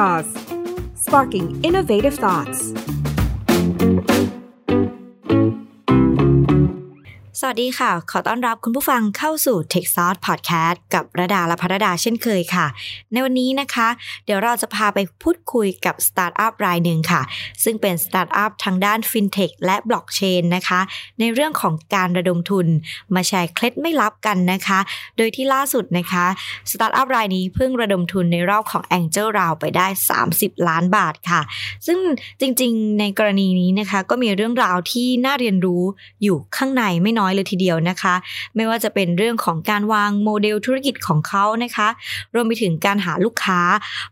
Jaws. Sparking innovative thoughts สวัสดีค่ะ ขอต้อนรับคุณผู้ฟังเข้าสู่ Techsauce Podcast กับระดาและพระดาเช่นเคยค่ะ ในวันนี้นะคะ เดี๋ยวเราจะพาไปพูดคุยกับสตาร์ทอัพรายหนึ่งค่ะ ซึ่งเป็นสตาร์ทอัพทางด้านฟินเทคและบล็อกเชนนะคะ ในเรื่องของการระดมทุนมาแชร์เคล็ดไม่ลับกันนะคะ โดยที่ล่าสุดนะคะสตาร์ทอัพรายนี้เพิ่งระดมทุนในรอบของ Angel Round ไปได้ 30 ล้านบาทค่ะ ซึ่งจริงๆ ในกรณีนี้นะคะ ก็มีเรื่องราวที่น่าเรียนรู้อยู่ข้างในไม่น้อยเลยทีเดียวนะคะ ไม่ว่าจะเป็นเรื่องของการวางโมเดลธุรกิจของเขานะคะ รวมไปถึงการหาลูกค้า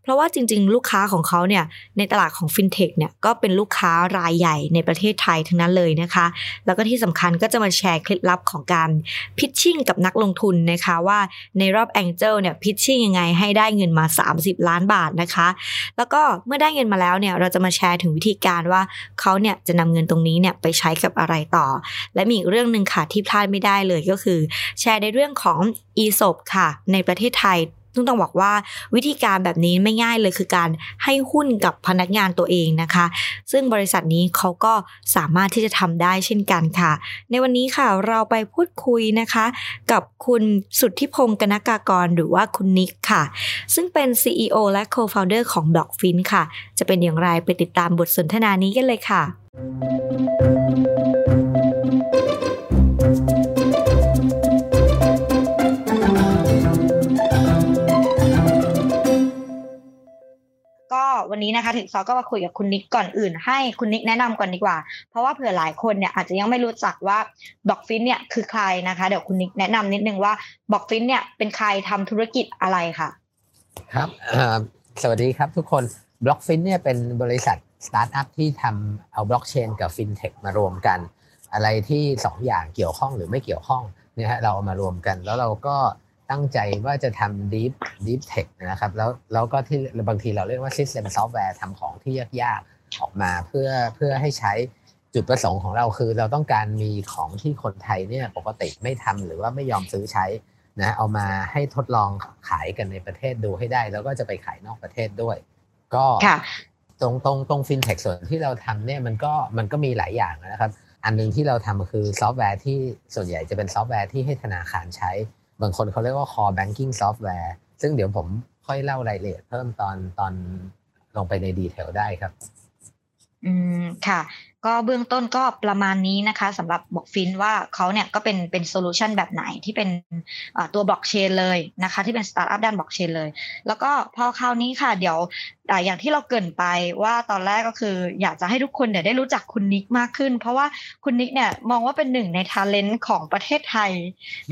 เพราะว่าจริง ๆ ลูกค้าของเขาเนี่ยในตลาดของฟินเทคเนี่ยก็เป็นลูกค้ารายใหญ่ในประเทศไทยทั้งนั้นเลยนะคะ แล้วก็ที่สำคัญก็จะมาแชร์เคล็ดลับของการพิชชิ่งกับนักลงทุนนะคะว่าในรอบ Angel เนี่ยพิชชิ่งยังไงให้ได้เงินมา 30 ล้านบาทนะคะ แล้วก็เมื่อได้เงินมาแล้วเนี่ยเราจะมาแชร์ถึงวิธีการว่าเขาเนี่ยจะนำเงินตรงนี้เนี่ยไปใช้กับอะไรต่อ และมีอีกเรื่องหนึ่งค่ะที่พลาดไม่ได้เลยก็คือ แชร์ในเรื่องของ e s o p ค่ะ ในประเทศไทยซึ่งต้องบอกว่าวิธีการแบบนี้ไม่ง่ายเลยคือการให้หุ้นกับพนักงานตัวเองนะคะ ซึ่งบริษัทนี้เขาก็สามารถที่จะทำได้เช่นกันค่ะ ในวันนี้ค่ะเราไปพูดคุยนะคะ กับคุณสุทธิพงศ์กนกากรหรือว่าคุณนิกค่ะ ซึ่งเป็น CEO และ Co-founder ของ Blockfin ค่ะ จะเป็นอย่างไรไปติดตามบทสนทนานี้กันเลยค่ะ วันนี้นะคะ Techsauce ก็มาคุยกับคุณนิกก่อนอื่น ให้คุณนิกแนะนำก่อนดีกว่า เพราะว่าเผื่อหลายคนเนี่ยอาจจะยังไม่รู้จักว่า Blockfint เนี่ยคือใครนะคะ เดี๋ยวคุณนิกแนะนำนิดนึงว่า Blockfint เนี่ยเป็นใครทำธุรกิจอะไรค่ะ ครับสวัสดีครับทุกคน Blockfint เนี่ยเป็นบริษัทสตาร์ทอัพที่ทำเอาบล็อกเชนกับฟินเทคมารวมกัน อะไรที่2อย่างเกี่ยวข้องหรือไม่เกี่ยวข้องเนี่ยฮะเราเอามารวมกัน แล้วเราก็ ตั้งใจว่าจะทำ deep deep tech นะครับแล้วแล้วก็ที่บางทีเราเรียกว่า system software ทำของที่ยากๆ ออกมาเพื่อเพื่อให้ใช้จุดประสงค์ของเราคือ เราต้องการมีของที่คนไทยเนี่ยปกติไม่ทำหรือว่าไม่ยอมซื้อใช้นะเอามาให้ทดลองขายกันในประเทศดูให้ได้ แล้วก็จะไปขายนอกประเทศด้วย ก็ตรงตรงตรงฟินเทคส่วนที่เราทำเนี่ยมันก็มันก็มีหลายอย่างนะครับ อันนึงที่เราทำคือซอฟต์แวร์ที่ส่วนใหญ่จะเป็นซอฟต์แวร์ที่ให้ธนาคารใช้ บางคนเขาเรียกว่า core banking software ซึ่งเดี๋ยวผมค่อยเล่ารายละเอียดเพิ่มตอนตอนลงไปใน detail ได้ครับ อืมค่ะก็เบื้องต้นก็ประมาณนี้นะคะสำหรับ Blockfint ว่าเขาเนี่ยก็เป็นเป็นโซลูชันแบบไหนที่เป็นตัวบล็อกเชนเลยนะคะที่เป็นสตาร์ทอัพด้านบล็อกเชนเลย แล้วก็พอคราวนี้ค่ะเดี๋ยวอย่างที่เราเกริ่นไปว่าตอนแรกก็คือ อยากจะให้ทุกคนเนี่ยได้รู้จักคุณนิกมากขึ้น เพราะว่าคุณนิกเนี่ยมองว่าเป็นหนึ่งใน talent ของประเทศไทย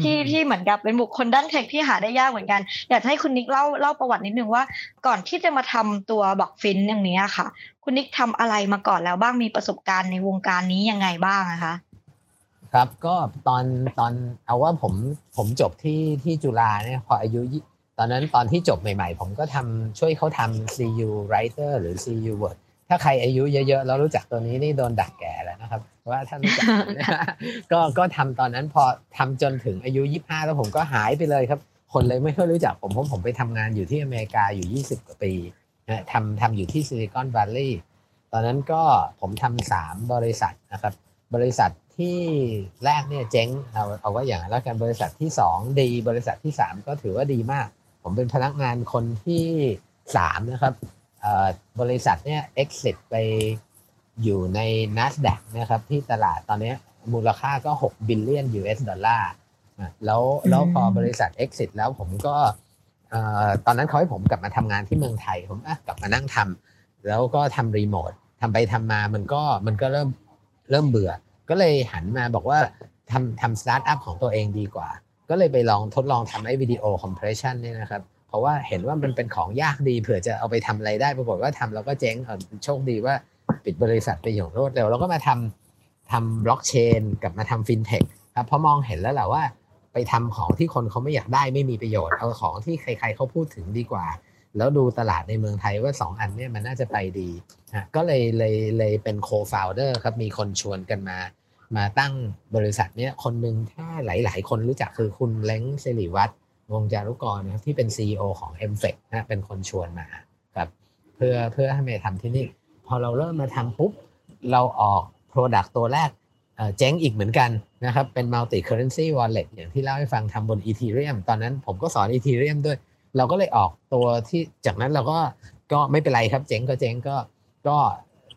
ที่ที่เหมือนกับเป็นบุคคลด้าน tech ที่หาได้ยากเหมือนกัน อยากให้คุณนิกเล่าเล่าประวัตินิดนึงว่าก่อนที่จะมาทำตัว Blockfint อย่างนี้ค่ะ คุณนิกทำอะไรมาก่อนแล้วบ้างมีประสบการณ์ในวงการนี้ยังไงบ้างนะคะ ครับก็ตอนตอนเอาว่าผมผมจบที่ที่จุฬาเนี่ยพออายุตอนนั้นตอนที่จบใหม่ๆ ผมก็ทำช่วยเขาทำ CU Writer หรือ CU Word ถ้าใครอายุเยอะๆแล้วรู้จักตัวนี้นี่โดนดักแก่แล้วนะครับ ว่าท่านรู้จักก็ก็ทำตอนนั้นพอทำจนถึงอายุ 25 แล้วผมก็หายไปเลยครับ คนเลยไม่ค่อยรู้จักผมเพราะผมไปทำงานอยู่ที่อเมริกาอยู่ 20 กว่าปีนะทำทำอยู่ที่ซิลิคอนวัลลีย์ ตอนนั้นก็ผมทำสามบริษัทนะครับ บริษัทที่แรกเนี่ยเจ๊งเอาเอาว่าอย่างแล้วกันบริษัทที่2ดี บริษัทที่3ก็ถือว่าดีมาก ผมเป็นพนักงานคนที่3นะครับบริษัทเนี่ย exit ไปอยู่ใน NASDAQ นะครับที่ตลาดตอนนี้มูลค่าก็ 6 บิลเลียน US ดอลลาร์แล้วแล้วพอบริษัท exit แล้วผมก็ตอนนั้นเขาให้ผมกลับมาทำงานที่เมืองไทย ผมกลับมานั่งทำ แล้วก็ทำรีโมททำไปทำมามันก็มันก็เริ่มเริ่มเบื่อ ก็เลยหันมาบอกว่าทำทำสตาร์ทอัพของตัวเองดีกว่า ก็เลยไปลองทดลองทำไอ้ video compression เนี่ยนะครับ เพราะว่าเห็นว่ามันเป็นของยากดีเผื่อจะเอาไปทำอะไรได้ปรากฏว่าทำแล้วก็เจ๊งโชคดีว่าปิดบริษัทไปอย่างรวดเร็วแล้วก็มาทำทำบล็อกเชนกับมาทำฟินเทคครับเพราะมองเห็นแล้วแหละว่า ไปทำของที่คนเขาไม่อยากได้ไม่มีประโยชน์เอาของที่ใคร ๆเขาพูดถึงดีกว่า แล้วดูตลาดในเมืองไทยว่า 2 อันเนี่ยมันน่าจะไปดีนะก็เลยเลยเลยเป็น co-founder ครับมีคนชวนกันมา มาตั้งบริษัทเนี้ยคนหนึ่งถ้าหลาย ๆ คนรู้จักคือคุณเล้งเสิริวัตรวงจารุกรนะครับที่เป็น CEO ของ m f e c นะเป็นคนชวนมาครับเพื่อเพื่อให้มาทำที่นี่ พอเราเริ่มมาทำปุ๊บ เราออก Product ตัวแรกเอ่อเจ๊งอีกเหมือนกันนะครับเป็น multi currency wallet อย่างที่เล่าให้ฟังทำบน Ethereum ตอนนั้นผมก็สอน Ethereum ด้วย เราก็เลยออกตัวที่จากนั้นเราก็ก็ไม่เป็นไรครับ เจ๊งก็เจ๊งก็ก็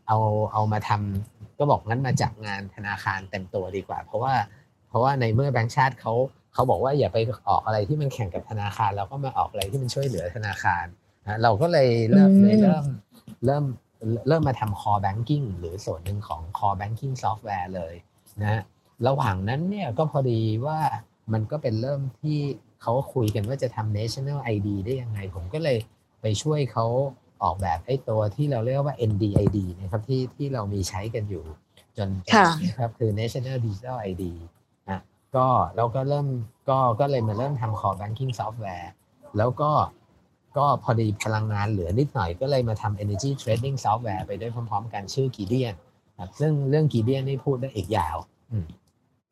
เอาเอามาทำก็บอกงั้นมาจับงานธนาคารเต็มตัวดีกว่า เพราะว่าเพราะว่าในเมื่อแบงก์ชาติเขาเขาบอกว่าอย่าไปออกอะไรที่มันแข่งกับธนาคาร เราก็มาออกอะไรที่มันช่วยเหลือธนาคารนะเราก็เลยเริ่มอืมเลยเริ่มเริ่มเริ่มมาทำ core banking หรือส่วนหนึ่งของ core banking software เลยนะระหว่างนั้นเนี่ยก็พอดีว่า มันก็เป็นเริ่มที่เขาคุยกันว่าจะทำ national ID ได้ยังไง ผมก็เลยไปช่วยเขาออกแบบไอ้ตัวที่เราเรียกว่า NDID นะครับที่ที่เรามีใช้กันอยู่ จนค่ะนะครับคือ national digital ID นะก็เราก็เริ่มก็ก็เลยมาเริ่มทำ core banking software แล้วก็ก็พอดีพลังงานเหลือนิดหน่อยก็เลยมาทำ energy trading software ไปด้วยพร้อมๆ กันชื่อ Gideon ครับซึ่งเรื่อง Gideon นี่พูดได้อีกยาว อืม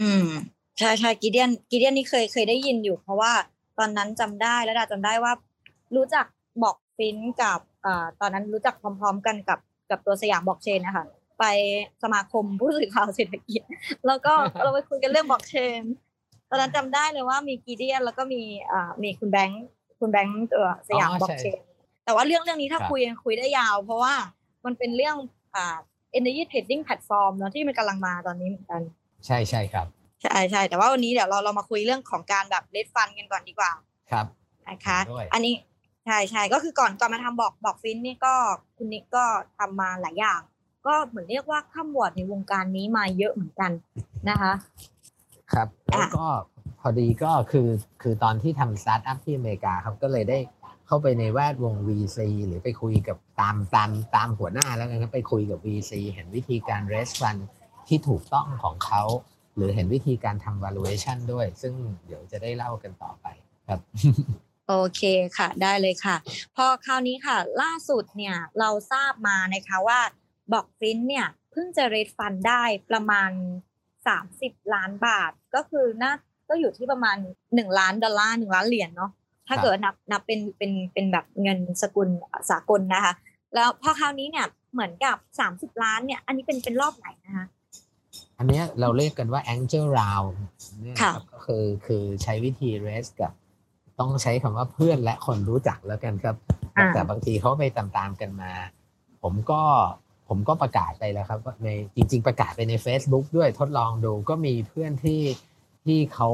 อืม ใช่ใช่กิเดียนกิเดียนนี่เคยเคยได้ยินอยู่ เพราะว่าตอนนั้นจำได้แล้วดาจำได้ว่า รู้จักบอกฟินกับอ่าตอนนั้นรู้จักพร้อม ๆ กันกับกับตัวสยามบอกเชนนะคะไปสมาคมผู้สื่อข่าวเศรษฐกิจ แล้วก็เราไปคุยกันเรื่องบอกเชนตอนนั้นจำได้เลยว่ามีกีเดียนแล้วก็มีอ่ามีคุณแบงค์คุณแบงค์ตัวสยามอ๋อบอกใช่เชนแต่ว่าเรื่องเรื่องนี้ถ้าครับคุยยังคุยได้ยาว เพราะว่ามันเป็นเรื่องอ่า energy trading platform เนอะที่มันกำลังมาตอนนี้เหมือนกัน ใช่ใช่ครับ ใช่ใช่แต่ว่าวันนี้เดี๋ยวเราเรามาคุยเรื่องของการแบบ raise fund กันก่อนดีกว่า ครับนะคะเห็นด้วยอันนี้ใช่ใช่ก็คือก่อนก่อนมาทำ Block Blockfint นี่ก็คุณนิกก็ทำมาหลายอย่าง ก็เหมือนเรียกว่าคร่ำหวอดในวงการนี้มาเยอะเหมือนกันนะคะ ครับอะแล้วก็พอดีก็คือคือตอนที่ทำสตาร์ทอัพที่อเมริกาครับก็เลยได้เข้าไปในแวดวง VC หรือไปคุยกับตามตามตามหัวหน้าแล้วกันนะไปคุยกับ VC เห็นวิธีการ raise fund ที่ถูกต้องของเขา หรือเห็นวิธีการทำ valuation ด้วย ซึ่งเดี๋ยวจะได้เล่ากันต่อไปครับโอเคค่ะได้เลยค่ะ พอคราวนี้ค่ะ ล่าสุดเนี่ยเราทราบมานะคะว่าบอกฟินเนี่ยเพิ่งจะเรดฟันได้ประมาณ 30 ล้านบาท ก็คือน่าก็อยู่ที่ประมาณ 1 ล้านดอลลาร์1ล้านเหรียญเนาะถ้าครับเกิดนับนับเป็นเป็นเป็นแบบเงินสกุลสากลนะคะ แล้วพอคราวนี้เนี่ยเหมือนกับ 30 ล้านเนี่ย อันนี้เป็นเป็นรอบไหนนะคะ อันเนี้ยเราเรียกกันว่า angel round เนี่ยค่ะครับก็คือคือใช้วิธี raise กับ ต้องใช้คำว่าเพื่อนและคนรู้จักแล้วกันครับอ่าแต่บางทีเขาไปตามๆกันมา ผมก็ผมก็ประกาศไปแล้วครับว่าในจริง ๆ ประกาศไปใน Facebook ด้วยทดลองดูก็มีเพื่อนที่ที่เขา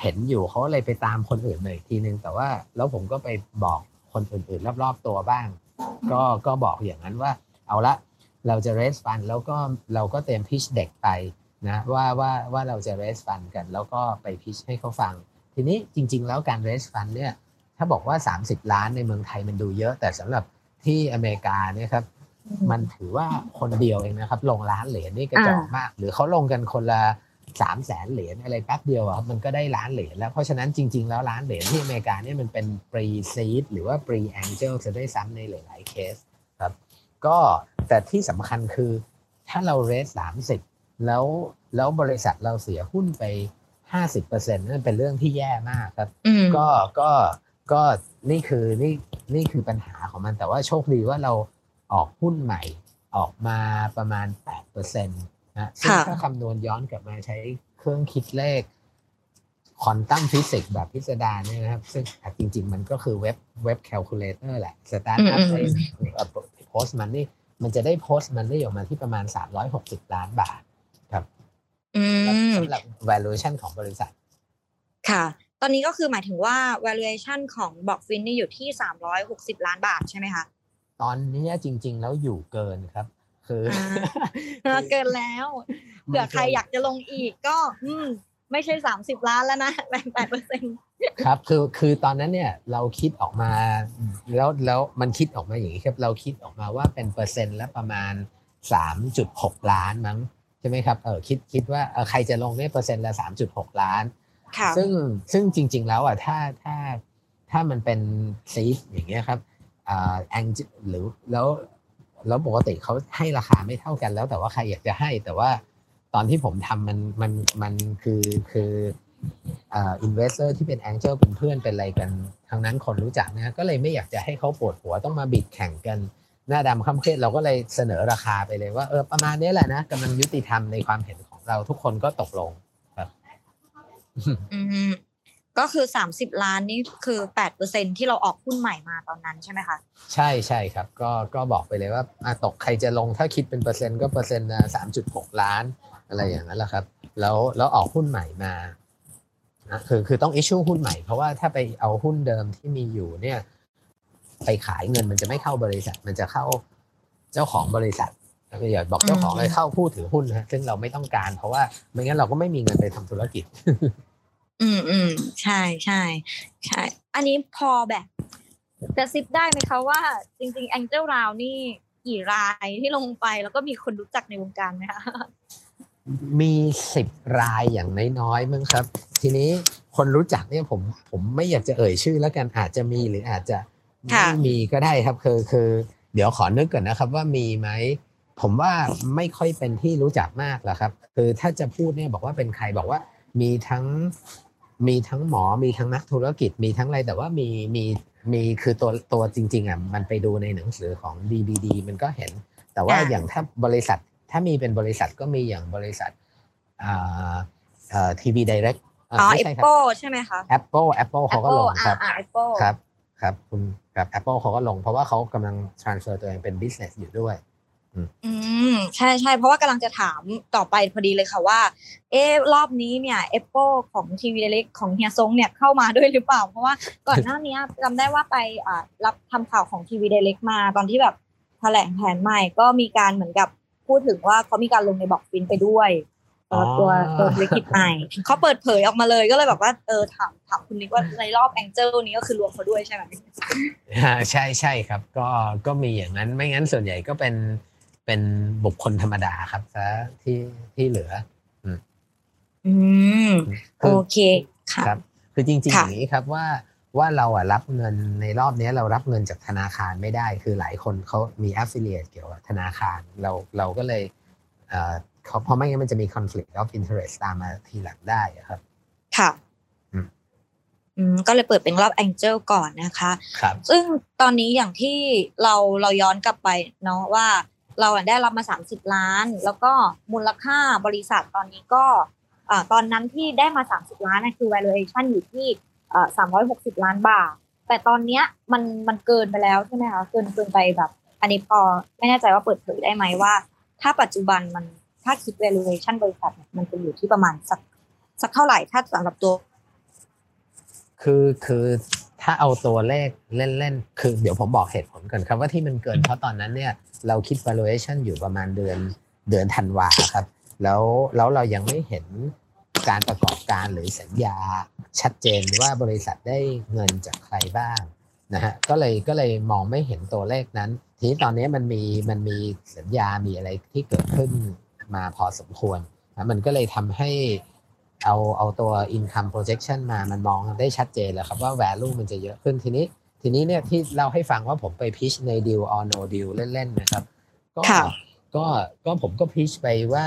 เห็นอยู่เขาเลยไปตามคนอื่นมาอีกทีนึง แต่ว่าแล้วผมก็ไปบอกคนอื่นๆรอบๆตัวบ้าง ก็ก็บอกอย่างนั้นว่า เอาละเราจะ raise fund แล้วก็เราก็เตรียม pitch เด็กไป นะว่าว่าว่าเราจะ raise fund กัน แล้วก็ไป pitch ให้เขาฟัง ทีนี้จริง ๆ แล้วการ raise fund เนี่ยถ้าบอกว่า 30 ล้านในเมืองไทยมันดูเยอะ แต่สำหรับที่อเมริกาเนี่ยครับมันถือว่าคนเดียวเองนะครับ ลงล้านเหรียญนี่กระจอกมาก หรือเขาลงกันคนละสามแสนเหรียญอะไรแป๊บเดียวอะครับมันก็ได้ล้านเหรียญแล้วเพราะฉะนั้นจริง ๆ แล้วล้านเหรียญที่อเมริกาเนี่ยมันเป็น pre seed หรือว่า pre angel จะได้ซ้ำในหลายๆเคสครับ ก็แต่ที่สำคัญคือถ้าเรา raise 30 แล้วแล้วบริษัทเราเสียหุ้นไป50%นั่นเป็นเรื่องที่แย่มากครับอืมก็ก็ก็นี่คือนี่นี่คือปัญหาของมันแต่ว่าโชคดีว่าเราออกหุ้นใหม่ออกมาประมาณ8%นะซึ่งค่ะถ้าคำนวณย้อนกลับมาใช้เครื่องคิดเลขควอนตัมฟิสิกส์แบบพิสดารเนี่ยนะครับ ซึ่งจริง ๆ มันก็คือ web web calculator แหละสตาร์ทอัพอืม post-money มันจะได้ post-money ได้ออกมาที่ประมาณ 360 ล้านบาทครับอืม สำหรับ valuation ของบริษัท ค่ะ ตอนนี้ก็คือหมายถึงว่า valuation ของ Blockfint นี่อยู่ที่360ล้านบาทใช่ไหมคะ ตอนนี้จริง ๆ แล้วอยู่เกินครับ คืออเออเกินแล้วเผื่อใครอยากจะลงอีกก็ อืม ไม่ใช่30ล้านแล้วนะแบ่งแปดเปอร์เซ็นต์ครับคือคือตอนนั้นเนี่ยเราคิดออกมา แล้วแล้วมันคิดออกมาอย่างนี้ครับ เราคิดออกมาว่าเป็นเปอร์เซ็นต์ละประมาณ3.6ล้านมั้ง ใช่ไหมครับเออคิดคิดว่าเออใครจะลงเนี่ยเปอร์เซ็นต์ละ3.6ล้านค่ะซึ่งซึ่งจริง ๆ แล้วอะถ้าถ้าถ้ามันเป็น seed อย่างเงี้ยครับอ่า angel หรือแล้วแล้วปกติเขาให้ราคาไม่เท่ากันแล้วแต่ว่าใครอยากจะให้ แต่ว่าตอนที่ผมทำมันมันมันคือคืออ่า investor ที่เป็น angel เป็นเพื่อนเป็นอะไรกันทั้งนั้นคนรู้จักนะก็เลยไม่อยากจะให้เขาปวดหัวต้องมา bid แข่งกัน หน้าดำคร่ำเครียดเราก็เลยเสนอราคาไปเลยว่าเออประมาณนี้แหละนะกำลังยุติธรรมในความเห็นของเราทุกคนก็ตกลงครับอืมก็คือสามสิบล้านนี่คือแปดเปอร์เซ็นที่เราออกหุ้นใหม่มาตอนนั้นใช่ไหมคะใช่ใช่ครับ ก็ก็บอกไปเลยว่าอะตกใครจะลงถ้าคิดเป็นเปอร์เซ็นต์ก็เปอร์เซ็นต์สามจุดหกล้าน อะไรอย่างนั้นแหละครับ แล้วแล้วออกหุ้นใหม่มานะคือคือต้อง issue หุ้นใหม่เพราะว่าถ้าไปเอาหุ้นเดิมที่มีอยู่เนี่ย ไปขายเงินมันจะไม่เข้าบริษัท มันจะเข้าเจ้าของบริษัทแล้วก็อย่าบอกเจ้าของเลยเข้าผู้ถือหุ้นนะซึ่งเราไม่ต้องการ เพราะว่าไม่งั้นเราก็ไม่มีเงินไปทำธุรกิจ อืมอืมใช่ใช่ใช่ อันนี้พอแบบจะซิปได้ไหมคะว่า จริงๆ Angel Round นี่กี่รายที่ลงไปแล้วก็มีคนรู้จักในวงการไหมคะมีสิบรายอย่างน้อยๆมั้งครับ ทีนี้คนรู้จักเนี่ยผม ผมไม่อยากจะเอ่ยชื่อแล้วกันอาจจะมีหรืออาจจะ ไม่มีก็ได้ครับคือคือเดี๋ยวขอนึกก่อนนะครับว่ามีไหมผมว่าไม่ค่อยเป็นที่รู้จักมากหรอกครับ คือถ้าจะพูดเนี่ยบอกว่าเป็นใครบอกว่ามีทั้งมีทั้งหมอมีทั้งนักธุรกิจมีทั้งอะไรแต่ว่ามีมีมีคือตัวตัวจริงๆอะมันไปดูในหนังสือของ DBD มันก็เห็น แต่ว่าอย่างถ้าบริษัทถ้ามีเป็นบริษัทก็มีอย่างบริษัทอ่าเอ่อทีวีไดเรกอ๋อ Apple ใช่ไหมคะ Apple Apple เขาก็ลงครับอ่า Apple ครับครับคุณ ครับ Apple เขาก็ลง เพราะว่าเขากำลัง transfer ตัวเองเป็น business อยู่ด้วย อืมใช่ใช่เพราะว่ากำลังจะถามต่อไปพอดีเลยค่ะว่า เอ๊ะรอบนี้เนี่ย Apple ของทีวีเล็กของเฮียซงเนี่ยเข้ามาด้วยหรือเปล่า เพราะว่าก่อนหน้านี้จำได้ว่าไปอ่ารับทำข่าวของทีวีเล็กมาตอนที่แบบแถลงแผนใหม่ก็มีการเหมือนกับพูดถึงว่าเขามีการลงในบอกฟินไปด้วย ตัวตัวตัวธุรกิจใหม่เขาเปิดเผยออกมาเลยก็เลยแบบว่าเออถามถามคุณนิกว่าในรอบแองเจิลนี้ก็คือรวมเขาด้วยใช่ไหมอ่าใช่ใช่ครับ ก็ก็มีอย่างนั้นไม่งั้นส่วนใหญ่ก็เป็นเป็นบุคคลธรรมดาครับซะที่ที่เหลือ อืมคืโออเคค่ะครับ คือจริงๆอค่ะย่างนี้ครับว่าว่าเราอะรับเงินในรอบนี้เรารับเงินจากธนาคารไม่ได้ คือหลายคนเขามี affiliate เกี่ยวกับธนาคาร เราเราก็เลย เอ่อเขาเพราะไม่งั้นมันจะมี conflict of interest ตามมาทีหลังได้อะครับ ค่ะอืมอืมก็เลยเปิดเป็นรอบแองเจิลก่อนนะคะครับซึ่งตอนนี้อย่างที่เราเราย้อนกลับไปเนาะว่าเราอะได้รับมา 30 ล้าน แล้วก็มูลค่าบริษัทตอนนี้ก็อ่าตอนนั้นที่ได้มา 30 ล้านนะคือ valuation อยู่ที่อ่า360 ล้านบาท แต่ตอนเนี้ยมันมันเกินไปแล้วใช่ไหมคะเกินเกินไปแบบ อันนี้พอไม่แน่ใจว่าเปิดเผยได้ไหมว่า ถ้าปัจจุบันมัน ถ้าคิด valuation บริษัทเนี่ยมันจะอยู่ที่ประมาณสักสักเท่าไหร่ถ้าสำหรับตัว คือคือถ้าเอาตัวเลขเล่นๆ คือเดี๋ยวผมบอกเหตุผลก่อนครับว่าที่มันเกินเพราะตอนนั้นเนี่ยเราคิด valuation อยู่ประมาณเดือนเดือนธันวาครับ แล้วแล้วเรายังไม่เห็นการประกอบการหรือสัญญาชัดเจนว่าบริษัทได้เงินจากใครบ้างนะฮะก็เลยก็เลยมองไม่เห็นตัวเลขนั้น ทีนี้ตอนนี้มันมีมันมีสัญญามีอะไรที่เกิดขึ้น มาพอสมควรนะมันก็เลยทำให้เอาเอาตัว income projection มามันมองได้ชัดเจนแล้วครับว่า value มันจะเยอะขึ้นทีนี้ ทีนี้เนี่ยที่เล่าให้ฟังว่าผมไป pitch ใน deal or no deal เล่น ๆ นะครับ ก็ค่ะก็ก็ผมก็ pitch ไปว่า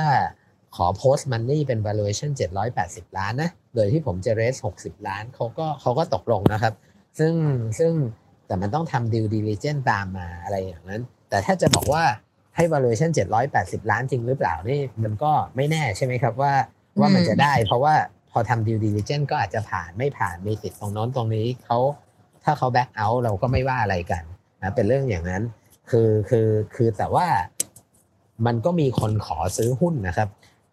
ขอ post money เป็น valuation 780 ล้านนะ โดยที่ผมจะ raise 60 ล้านเขาก็เขาก็ตกลงนะครับ ซึ่งซึ่งแต่มันต้องทำ due diligence ตามมาอะไรอย่างนั้น แต่ถ้าจะบอกว่า ให้ valuation 780 ล้านจริงหรือเปล่านี่มันก็ไม่แน่ใช่ไหมครับว่าว่ามันจะได้ เพราะว่าพอทำ due diligence ก็อาจจะผ่านไม่ผ่านมีติดตรงโน้นตรงนี้เขาถ้าเขา back out เราก็ไม่ว่าอะไรกันนะเป็นเรื่องอย่างนั้นคือคือคือแต่ว่ามันก็มีคนขอซื้อหุ้นนะครับ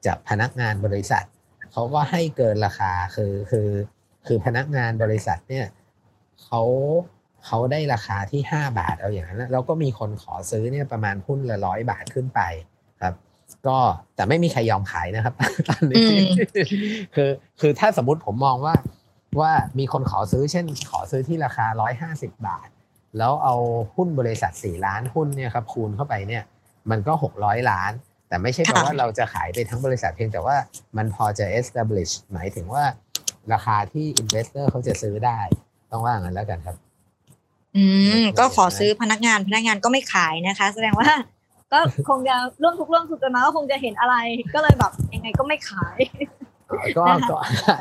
จากพนักงานบริษัทเขาก็ให้เกินราคาคือคือคือพนักงานบริษัทเนี่ยเขา เขาได้ราคาที่ 5 บาทเอาอย่างนั้นนะแล้วก็มีคนขอซื้อเนี่ยประมาณหุ้นละร้อยบาทขึ้นไปครับ ก็แต่ไม่มีใครยอมขายนะครับตอนนี้อืมคือคือถ้าสมมติผมมองว่าว่ามีคนขอซื้อเช่น ขอซื้อที่ราคา 150 บาท แล้วเอาหุ้นบริษัท 4 ล้านหุ้นเนี่ยครับคูณเข้าไปเนี่ยมันก็ 600 ล้าน แต่ไม่ใช่แปลค่ะว่าเราจะขายไปทั้งบริษัทเพียงแต่ว่ามันพอจะ establish หมายถึงว่า ราคาที่ investor เขาจะซื้อได้ต้องว่างั้นแล้วกันครับ อืมก็ขอซื้อพนักงานพนักงานก็ไม่ขายนะคะ แสดงว่า ก็คงจะเรื่องทุกเรื่องสุดกันมาก็คงจะเห็นอะไร ก็เลยแบบยังไงก็ไม่ขายก็นะคะก็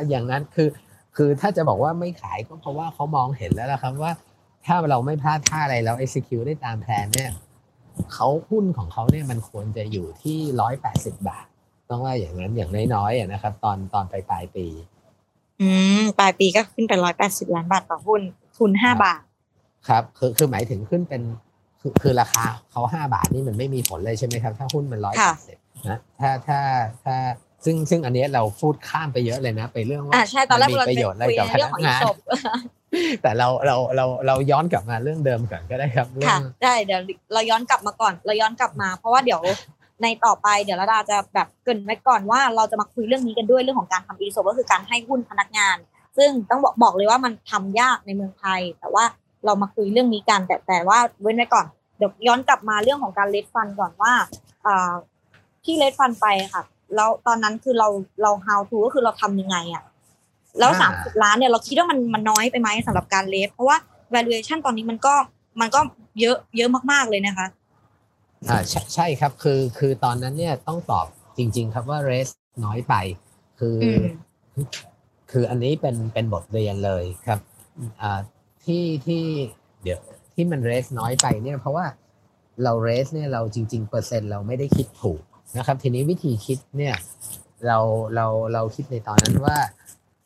อย่างนั้นคือคือถ้าจะบอกว่าไม่ขายก็เพราะว่าเขามองเห็นแล้วละครับว่า ถ้าเราไม่พลาดท่าอะไรเรา execute ได้ตามแผนเนี่ยเขาหุ้นของเขาเนี่ยมันควรจะอยู่ที่ร้อยแปดสิบบาท ต้องว่าอย่างนั้นอย่างน้อยๆนะครับ ตอนตอนปลายปลายปี อืมปลายปีก็ขึ้นไปร้อยแปดสิบล้านบาทต่อหุ้นทุนห้าบาท ครับคือคือหมายถึงขึ้นเป็นคือคือราคาเขาห้าบาทนี่มันไม่มีผลเลยใช่ไหมครับ ถ้าหุ้นมันร้อยแปดสิบนะถ้าถ้าถ้าซึ่งซึ่งอันนี้เราพูดข้ามไปเยอะเลยนะ ไปเรื่องว่าอ่าใช่ตอนแรกมีเราประโยชน์อะไรคุยกับพเรื่องนัของกอีงานศพแต่เราเราเราเราย้อนกลับมาเรื่องเดิมก่อนก็ได้ครับเรื่อค่ะงได้เดี๋ยวเราย้อนกลับมาก่อน เราย้อนกลับมา เพราะว่าเดี๋ยวในต่อไปเดี๋ยวระดาจะแบบเกรินไว้ก่อนว่าเราจะมาคุยเรื่องนี้กันด้วยเรื่องของการทำอีโซก็คือการให้หุ้นพนักงาน ซึ่งต้องบอกบอกเลยว่ามันทำยากในเมืองไทย แต่ว่า เรามาคุยเรื่องนี้กันแต่แต่ว่าเว้นไว้ก่อนเดี๋ยวย้อนกลับมาเรื่องของการเลดฟันก่อนว่าอ่าที่เลดฟันไปค่ะแล้วตอนนั้นคือเราเรา how to ก็คือเราทำยังไงอะแล้วอ่าสามสิบล้านเนี่ยเราคิดว่ามันมันน้อยไปไหมสำหรับการเลดเพราะว่า valuation ตอนนี้มันก็มันก็เยอะเยอะมากๆเลยนะคะอ่าใช่ใช่ครับคือคือตอนนั้นเนี่ยต้องตอบจริง ๆ ครับว่าเรสน้อยไป คืออมคืออันนี้เป็นเป็นบทเรียนเลยครับอ่า ที่ที่เดี๋ยวที่มันเรสน้อยไปเนี่ยเพราะว่าเราเรสเนี่ยเราจริง ๆ เปอร์เซ็นต์เราไม่ได้คิดถูกนะครับ ทีนี้วิธีคิดเนี่ยเราเราเราคิดในตอนนั้นว่า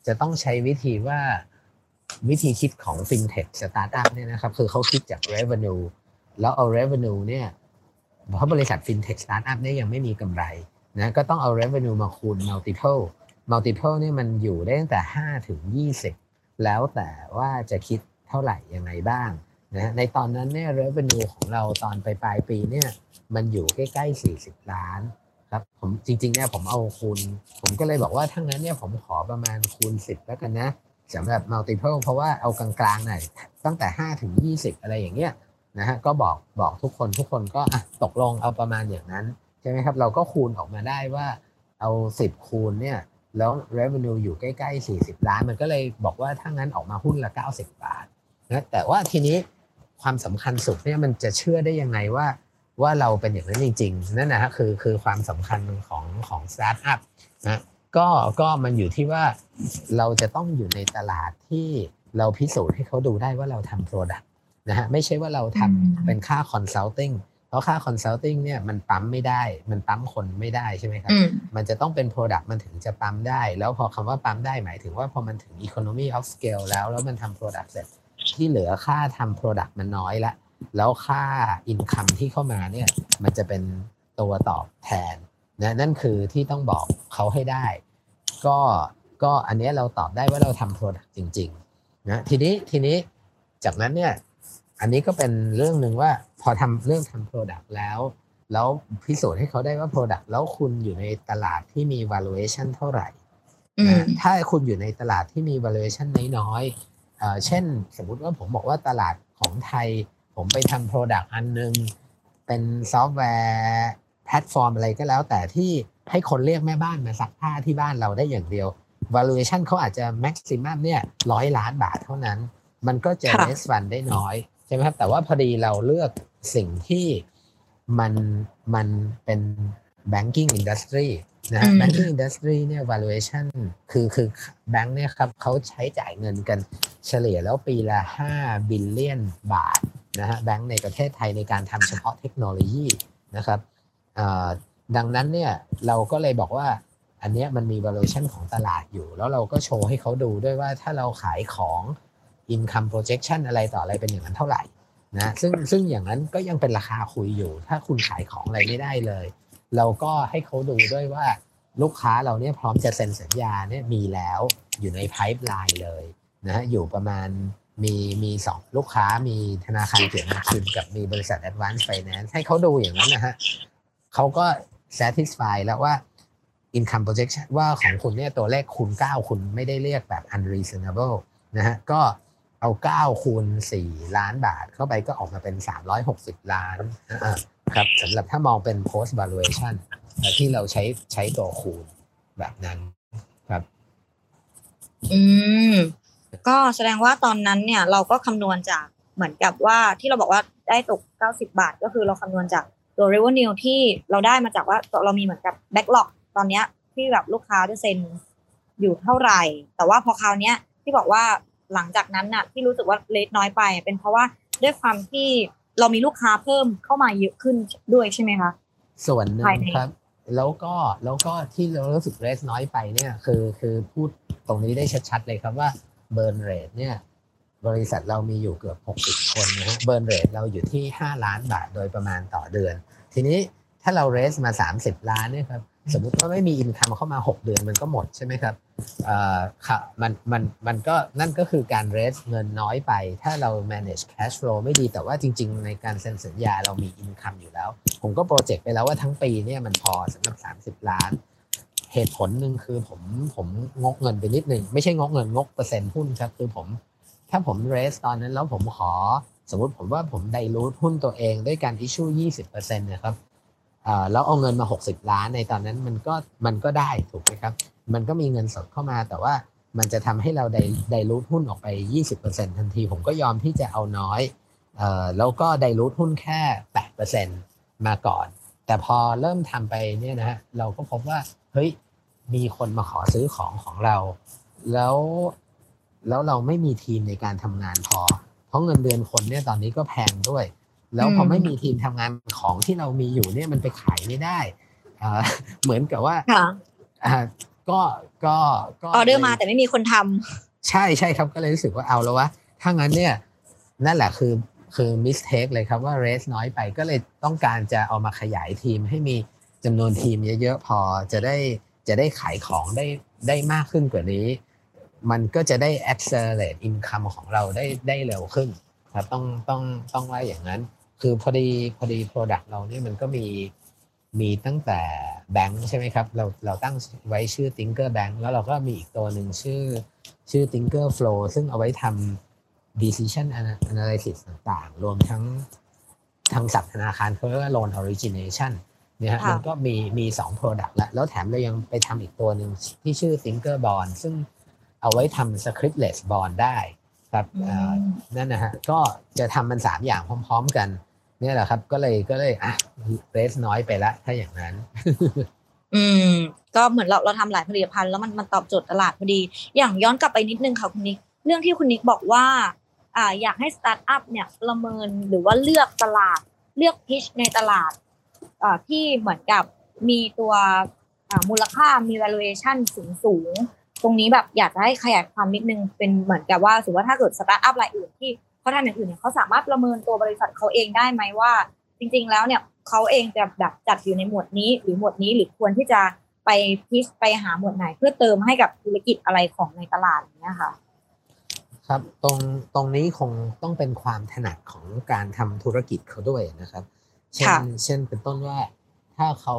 จะต้องใช้วิธีว่าวิธีคิดของ FinTech Startup เนี่ยนะครับ คือเขาคิดจาก revenue แล้วเอา revenue เนี่ยเพราะบริษัท FinTech Startup เนี่ยยังไม่มีกำไรนะก็ต้องเอา revenue มาคูณ multiple multiple เนี่ยมันอยู่ได้ตั้งแต่ 5 ถึง 20 แล้วแต่ว่าจะคิด เท่าไหร่ยังไงบ้างนะในตอนนั้นเนี่ย revenue ของเราตอนปลายปลายปีเนี่ยมันอยู่ใกล้ๆ40 ล้านครับผมจริงๆเนี่ยผมเอาคูณ ผมก็เลยบอกว่าทั้งนั้นเนี่ยผมขอประมาณคูณ 10 แล้วกันนะสำหรับ multiple เพราะว่าเอากลางๆหน่อยตั้งแต่ 5 ถึง 20 อะไรอย่างเงี้ยนะฮะก็บอกบอกทุกคนทุกคนก็ตกลงเอาประมาณอย่างนั้น ใช่ไหมครับ เราก็คูณออกมาได้ว่าเอา 10 คูณเนี่ยแล้ว revenue อยู่ใกล้ๆ 40 ล้าน มันก็เลยบอกว่าถ้างั้นออกมาหุ้นละ 90 บาท นะแต่ว่าทีนี้ความสำคัญสุดเนี่ยมันจะเชื่อได้ยังไงว่าว่าเราเป็นอย่างนั้นจริงๆนั่นนะฮะคือคือความสำคัญของของสตาร์ทอัพนะก็ก็มันอยู่ที่ว่าเราจะต้องอยู่ในตลาดที่เราพิสูจน์ให้เขาดูได้ว่าเราทำ Product นะฮะไม่ใช่ว่าเราทำอืมเป็นค่า Consulting เพราะค่า Consulting เนี่ยมันปั๊มไม่ได้ มันปั๊มคนไม่ได้ใช่ไหมครับอืมมันจะต้องเป็น Product มันถึงจะปั๊มได้ แล้วพอคำว่าปั๊มได้หมายถึงว่าพอมันถึง Economy of Scale แล้วแล้วมันทำ Product เสร็จ ที่เหลือค่าทำ Product มันน้อยละ แล้วค่า Income ที่เข้ามาเนี่ยมันจะเป็นตัวตอบแทนนะนั่นคือที่ต้องบอกเขาให้ได้ ก็ก็อันเนี้ยเราตอบได้ว่าเราทำ Product จริงๆนะทีนี้ทีนี้จากนั้นเนี่ยอันนี้ก็เป็นเรื่องหนึ่งว่าพอทำเรื่องทำ Product แล้วแล้วพิสูจน์ให้เขาได้ว่า Product แล้วคุณอยู่ในตลาดที่มี valuation เท่าไหร่อืมนะถ้าคุณอยู่ในตลาดที่มี valuation น้อยๆ เอ่อเช่นสมมุติว่าผมบอกว่าตลาดของไทย ผมไปทำ Product อันหนึ่ง เป็นซอฟต์แวร์แพลตฟอร์มอะไรก็แล้ว แต่ที่ให้คนเรียกแม่บ้านมาซักผ้าที่บ้านเราได้อย่างเดียว valuation เขาอาจจะ maximum เนี่ยร้อยล้านบาทเท่านั้น มันก็จะค่ะ raise fund ได้น้อยใช่ไหมครับ แต่ว่าพอดีเราเลือกสิ่งที่มันมันเป็น banking industry นะฮะอืม banking industry เนี่ย valuation คือคือแบงค์เนี่ยครับเขาใช้จ่ายเงินกันเฉลี่ยแล้วปีละ 5 บิลเลียนบาทนะฮะแบงค์ในประเทศไทยในการทำเฉพาะเทคโนโลยีนะครับเอ่อดังนั้นเนี่ยเราก็เลยบอกว่าอันเนี้ยมันมี valuation ของตลาดอยู่ แล้วเราก็โชว์ให้เขาดูด้วยว่าถ้าเราขายของ income projection อะไรต่ออะไรเป็นอย่างนั้นเท่าไหร่นะซึ่งซึ่งอย่างนั้นก็ยังเป็นราคาคุยอยู่ ถ้าคุณขายของอะไรไม่ได้เลย เราก็ให้เขาดูด้วยว่าลูกค้าเราเนี่ยพร้อมจะเซ็นสัญญาเนี่ยมีแล้วอยู่ใน pipeline เลยนะฮะอยู่ประมาณมีมีสองลูกค้ามีธนาคารเกียรตินาคินกับมีบริษัท Advance Finance ให้เขาดูอย่างนั้นนะฮะเขาก็ satisfy แล้วว่า income projection ว่าของคุณเนี่ยตัวเลขคูณ 9 คุณไม่ได้เรียกแบบ unreasonable นะฮะก็เอา 9 คูณ 4 ล้านบาทเข้าไปก็ออกมาเป็น 360 ล้าน ครับสำหรับถ้ามองเป็น post valuation ที่เราใช้ใช้ตัวคูณแบบนั้นครับ อืม ก็แสดงว่าตอนนั้นเนี่ย เราก็คำนวณจากเหมือนกับว่าที่เราบอกว่าได้ตก 90 บาท ก็คือเราคำนวณจากตัว revenue ที่เราได้มาจากว่าเรามีเหมือนกับ backlog ตอนเนี้ยที่แบบลูกค้าจะเซ็นอยู่เท่าไหร่ แต่ว่าพอคราวเนี้ยที่บอกว่าหลังจากนั้นน่ะ ที่รู้สึกว่า raise น้อยไป เป็นเพราะว่าด้วยความที่ เรามีลูกค้าเพิ่มเข้ามาเยอะขึ้นด้วยใช่ไหมคะส่วนหนึ่งภายในครับ แล้วก็แล้วก็ที่เรารู้สึก raise น้อยไปเนี่ยคือคือพูดตรงนี้ได้ชัดๆเลยครับว่า burn rate เนี่ยบริษัทเรามีอยู่เกือบ 60 คนนะฮะ burn rate เราอยู่ที่ 5 ล้านบาทโดยประมาณต่อเดือน ทีนี้ถ้าเรา raise มา 30 ล้านเนี่ยครับ สมมุติว่าไม่มี income เข้ามา 6 เดือนมันก็หมดใช่ไหมครับอ่ค่ะมันมันมันก็นั่นก็คือการ raise เงินน้อยไป ถ้าเรา manage cash flow ไม่ดีแต่ว่าจริง ๆ ในการเซ็นสัญญาเรามี income อยู่แล้ว ผมก็ project ไปแล้วว่าทั้งปีเนี่ยมันพอสำหรับ 30 ล้าน เหตุผลหนึ่งคือผมผมงกเงินไปนิดหนึ่งไม่ใช่งกเงินงกเปอร์เซ็นต์หุ้นครับ คือผม ถ้าผม raise ตอนนั้นแล้วผมขอ สมมติผมว่าผมไดรูทหุ้นตัวเองด้วยการอิชชู20%นะครับ แล้วเอาเงินมา 60 ล้านในตอนนั้นมันก็มันก็ได้ถูกไหมครับ มันก็มีเงินสดเข้ามาแต่ว่ามันจะทำให้เราไดไดรูทหุ้นออกไป 20%ทันที ผมก็ยอมที่จะเอาน้อยออแล้วก็ไดรูทหุ้นแค่ 8%มาก่อน แต่พอเริ่มทำไปเนี่ยนะฮะเราก็พบว่าเฮ้ยมีคนมาขอซื้อของของเรา แล้วแล้วเราไม่มีทีมในการทำงานพอ เพราะเงินเดือนคนเนี่ยตอนนี้ก็แพงด้วย แล้วพออืมไม่มีทีมทำงานของที่เรามีอยู่เนี่ยมันไปขายไม่ได้อ่าเหมือนกับว่าค่ะอ่าก็ก็ก็ออเดอร์มาแต่ไม่มีคนทำใช่ใช่ครับก็เลยรู้สึกว่าเอาแล้ววะถ้างั้นเนี่ยนั่นแหละคือคือ mistake เลยครับว่า raise น้อยไปก็เลยต้องการจะเอามาขยายทีมให้มีจำนวนทีมเยอะๆพอจะได้จะได้ขายของได้ได้มากขึ้นกว่านี้ มันก็จะได้ accelerate income ของเราได้ได้เร็วขึ้นครับต้องต้องต้องว่าอย่างนั้น คือพอดีพอดี product เราเนี่ยมันก็มีมีตั้งแต่แบงค์ใช่ไหมครับ เราเราตั้งไว้ชื่อ Thinker Bank แล้วเราก็มีอีกตัวหนึ่งชื่อชื่อ Thinker Flow ซึ่งเอาไว้ทำ decision analysis ต่างๆ รวมทั้งทางศัพท์ธนาคารเขาเรียกว่า loan origination เนี่ยฮะค่ะมันก็มีมีสอง product แล้วแล้วแถมเรายังไปทำอีกตัวหนึ่งที่ชื่อ Thinker Bond ซึ่งเอาไว้ทำ scriptless bond ได้ครับเอ่อนั่นนะฮะก็จะทำมันสามอย่างพร้อม ๆ กัน เนี่ยแหละครับ ก็เลยก็เลยอะเรสน้อยไปละถ้าอย่างนั้น อืม ก็เหมือนเราเราทำหลายผลิตภัณฑ์แล้วมันมันตอบโจทย์ตลาดพอดี อย่างย้อนกลับไปนิดนึงค่ะคุณนิกเรื่องที่คุณนิกบอกว่า อ่า อยากให้สตาร์ทอัพเนี่ยประเมินหรือว่าเลือกตลาด เลือก pitch ในตลาดอ่าที่เหมือนกับมีตัวอ่ามูลค่ามี valuation สูงสูงๆตรงนี้แบบอยากจะให้ขยายความนิดนึงเป็นเหมือนกับว่าสมมติว่าถ้าเกิดสตาร์ทอัพรายอื่นที่ เขาทำอย่างอื่นเนี่ยเขาสามารถประเมินตัวบริษัทเขาเองได้ไหมว่า จริง ๆ แล้วเนี่ยเขาเองจะแบบจัดอยู่ในหมวดนี้ หรือหมวดนี้หรือควรที่จะไป pitch ไปหาหมวดไหน เพื่อเติมให้กับธุรกิจอะไรของในตลาดอย่างเนี้ยค่ะ ครับตรงตรงนี้คงต้องเป็นความถนัดของการทำธุรกิจเขาด้วยนะครับ เช่นค่ะเช่นเป็นต้นว่าถ้าเขา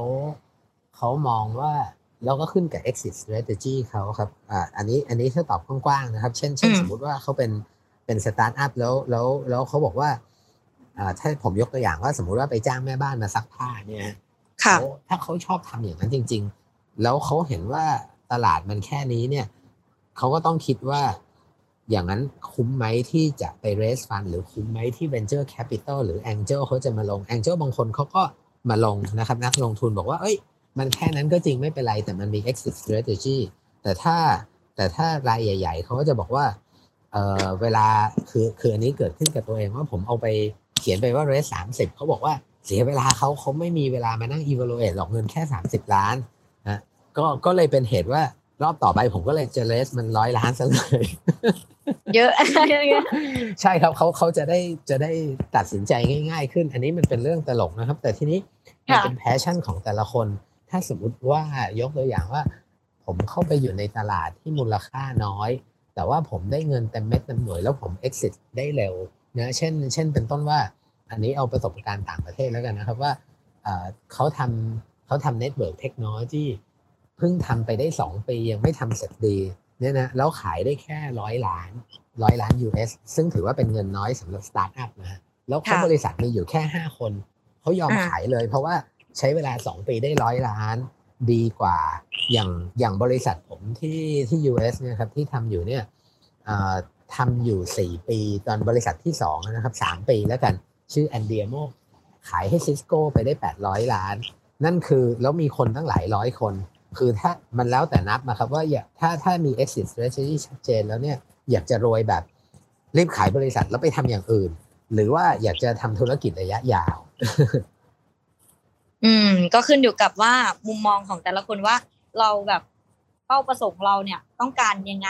เขามองว่าแล้วก็ขึ้นกับ exit strategy เขาครับ อ่า อันนี้ อันนี้ถ้าตอบกว้างๆ นะครับ เช่น เช่นอืมสมมุติว่าเขาเป็น เป็นสตาร์ทอัพแล้วแล้วแล้วเขาบอกว่าอ่าถ้าผมยกตัวอย่างว่าสมมุติว่าไปจ้างแม่บ้านมาซักผ้าเนี่ยค่ะเขาถ้าเขาชอบทำอย่างนั้นจริง ๆ แล้วเขาเห็นว่าตลาดมันแค่นี้เนี่ยเขาก็ต้องคิดว่าอย่างนั้นคุ้มไหมที่จะไป raise fund หรือคุ้มไหมที่ venture capital หรือ angel เขาจะมาลง angel บางคนเขาก็มาลงนะครับ นักลงทุนบอกว่า เอ้ย มันแค่นั้นก็จริงไม่เป็นไร แต่มันมี exit strategy แต่ถ้าแต่ถ้ารายใหญ่ ๆ เขาก็จะบอกว่า เออเวลาคือคืออันนี้เกิดขึ้นกับตัวเองว่าผมเอาไปเขียนไปว่า raise สามสิบเขาบอกว่าเสียเวลาเขาเขาไม่มีเวลามานั่ง evaluate หรอกเงินแค่ 30 ล้านนะก็ก็เลยเป็นเหตุว่ารอบต่อไปผมก็เลยจะ raise มันร้อยล้านซะเลย เยอะ ใช่ครับเขาเขาจะได้จะได้ตัดสินใจง่ายๆ ขึ้น อันนี้มันเป็นเรื่องตลกนะครับ แต่ทีนี้มันค่ะเป็น passion ของแต่ละคน ถ้าสมมติว่ายกตัวอย่างว่า ผมเข้าไปอยู่ในตลาดที่มูลค่าน้อย แต่ว่าผมได้เงินเต็มเม็ดเต็มหน่วยแล้วผม exit ได้เร็วนะเช่น เช่นเป็นต้นว่า อันนี้เอาประสบการณ์ต่างประเทศแล้วกันนะครับว่าเอ่อเขาทำเขาทำ network technology เพิ่งทำไปได้ 2 ปียังไม่ทำเสร็จดีเนี่ยนะแล้วขายได้แค่ร้อยล้านร้อยล้าน US ซึ่งถือว่าเป็นเงินน้อยสำหรับสตาร์ทอัพนะฮะแล้วเขาค่ะบริษัทมีอยู่แค่ 5 คน เขายอมอ่าขายเลย เพราะว่าใช้เวลา 2 ปีได้ร้อยล้าน ดีกว่าอย่างอย่างบริษัทผมที่ที่ US เนี่ยครับที่ทำอยู่เนี่ยทำอยู่ 4 ปีตอนบริษัทที่2นะครับ 3 ปีแล้วกันชื่อ a n d i a m o ขายให้ซิสโก้ไปได้ 800 ล้าน นั่นคือแล้วมีคนตั้งหลายร้อยคน คือถ้ามันแล้วแต่นับนะครับว่าอยากถ้าถ้ามี exit strategy ชัดเจนแล้วเนี่ยอยากจะรวยแบบรีบขายบริษัทแล้วไปทำอย่างอื่น หรือว่าอยากจะทำธุรกิจระยะยาว อืม ก็ขึ้นอยู่กับว่ามุมมองของแต่ละคนว่าเราแบบเป้าประสงค์เราเนี่ยต้องการยังไง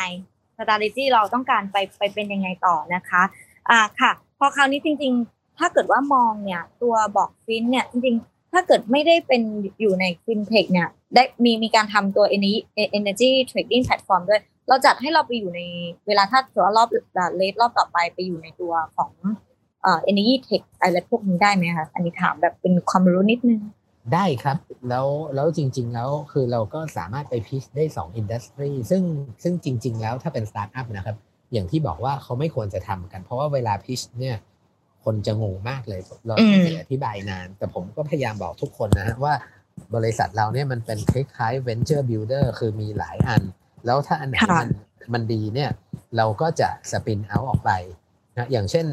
สตาริตี้เราต้องการไปไปเป็นยังไงต่อนะคะ อ่าค่ะ พอคราวนี้จริง ๆ ถ้าเกิดว่ามองเนี่ย ตัวบอกฟินเนี่ยจริงๆ ถ้าเกิดไม่ได้เป็นอยู่ในฟินเทคเนี่ย ได้มีมีการทำตัว energy energy trading platform ด้วย เราจัดให้เราไปอยู่ในเวลาถ้าถือว่ารอบเลทรอบต่อไปไปอยู่ในตัวของเอ่อ energy tech อะไรพวกนี้ได้ไหมคะ อันนี้ถามแบบเป็นความรู้นิดนึง ได้ครับแล้วแล้วจริง ๆ แล้วคือเราก็สามารถไป pitch ได้2 industry ซึ่งซึ่งจริง ๆ แล้วถ้าเป็นสตาร์ทอัพนะครับ อย่างที่บอกว่าเขาไม่ควรจะทำกัน เพราะว่าเวลา pitch เนี่ยคนจะงงมากเลยเราอืมจะอธิบายนาน แต่ผมก็พยายามบอกทุกคนนะฮะว่าบริษัทเราเนี่ยมันเป็นคล้ายๆ venture builder คือมีหลายอัน แล้วถ้าอันไหนค่ะมันมันดีเนี่ย เราก็จะ spin เอาออกไปนะอย่างเช่น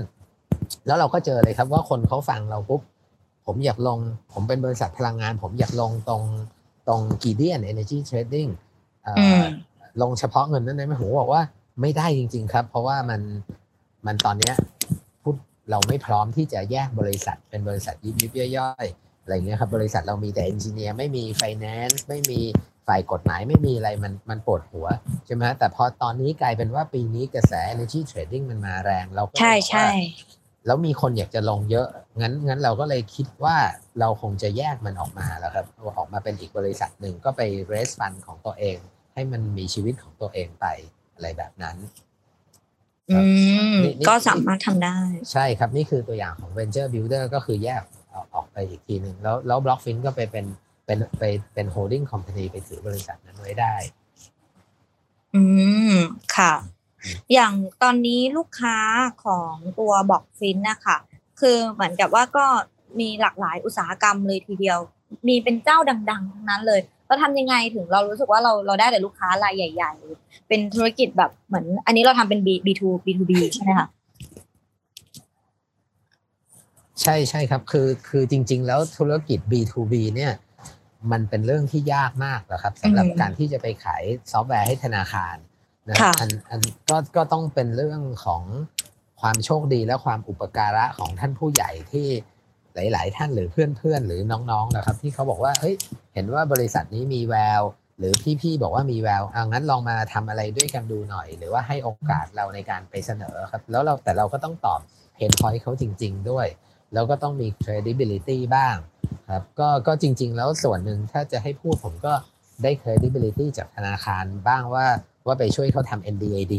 แล้วเราก็เจอเลยครับว่าคนเขาฟังเราปุ๊บ ผมอยากลงผมเป็นบริษัทพลังงาน ผมอยากลงตรงตรงกีเดียน Energy Trading เอ่ออือมลงเฉพาะเงินนั้นได้ไหมผมบอกว่าไม่ได้จริง ๆ ครับ เพราะว่ามันมันตอนเนี้ยพูดเราไม่พร้อมที่จะแยกบริษัทเป็นบริษัทยิบยิบย่อยๆอะไรเงี้ยครับบริษัทเรามีแต่เอนจิเนียร์ไม่มีไฟแนนซ์ไม่มีฝ่ายกฎหมายไม่มีอะไรมันมันปวดหัวใช่ไหมฮะแต่พอตอนนี้กลายเป็นว่าปีนี้กระแส Energy Trading มันมาแรง เราก็เลยใช่บอกว่าใช่แล้วมีคนอยากจะลงเยอะงั้นงั้นเราก็เลยคิดว่าเราคงจะแยกมันออกมาแล้วครับออกมาเป็นอีกบริษัทหนึ่งก็ไป raise fund ของตัวเอง ให้มันมีชีวิตของตัวเองไปอะไรแบบนั้นอืมนี่นี่ก็สามารถทำได้ ใช่ครับ นี่คือตัวอย่างของ venture builder ก็คือแยกออกออกไปอีกทีหนึ่งแล้วแล้ว blockfin ก็ไปเป็นเป็นไปเป็น holding company ไปถือบริษัทนั้นไว้ได้ อืม ค่ะ อย่างตอนนี้ลูกค้าของตัวบอกฟินนะคะ คือเหมือนกับว่าก็มีหลากหลายอุตสาหกรรมเลยทีเดียว มีเป็นเจ้าดัง ๆ ทั้งนั้นเลยเราทำยังไงถึงเรารู้สึกว่าเราเราได้แต่ลูกค้ารายใหญ่ ๆ เป็นธุรกิจแบบเหมือน อันนี้เราทำเป็น B B2 B2B ใช่ไหมคะใช่ใช่ครับคือคือจริง ๆ แล้วธุรกิจ B2B เนี่ยมันเป็นเรื่องที่ยากมากนะครับสำหรับอืมการที่จะไปขายซอฟต์แวร์ให้ธนาคารนะค่ะอันอันก็ก็ต้องเป็นเรื่องของ ความโชคดีและความอุปการะของท่านผู้ใหญ่ที่หลาย ๆ ท่านหรือเพื่อน ๆ หรือน้อง ๆ นะครับ ที่เขาบอกว่าเฮ้ยเห็นว่าบริษัทนี้มีแวว หรือพี่ ๆ บอกว่ามีแววเอางั้นลองมาทำอะไรด้วยกันดูหน่อย หรือว่าให้โอกาสเราในการไปเสนอครับ แล้วเราแต่เราก็ต้องตอบเพนพอยต์เขาจริง ๆ ด้วย แล้วก็ต้องมี credibility บ้างครับก็ก็จริง ๆ แล้วส่วนหนึ่งถ้าจะให้พูดผมก็ได้ credibility จากธนาคารบ้างว่า ว่าไปช่วยเขาทำ NDAD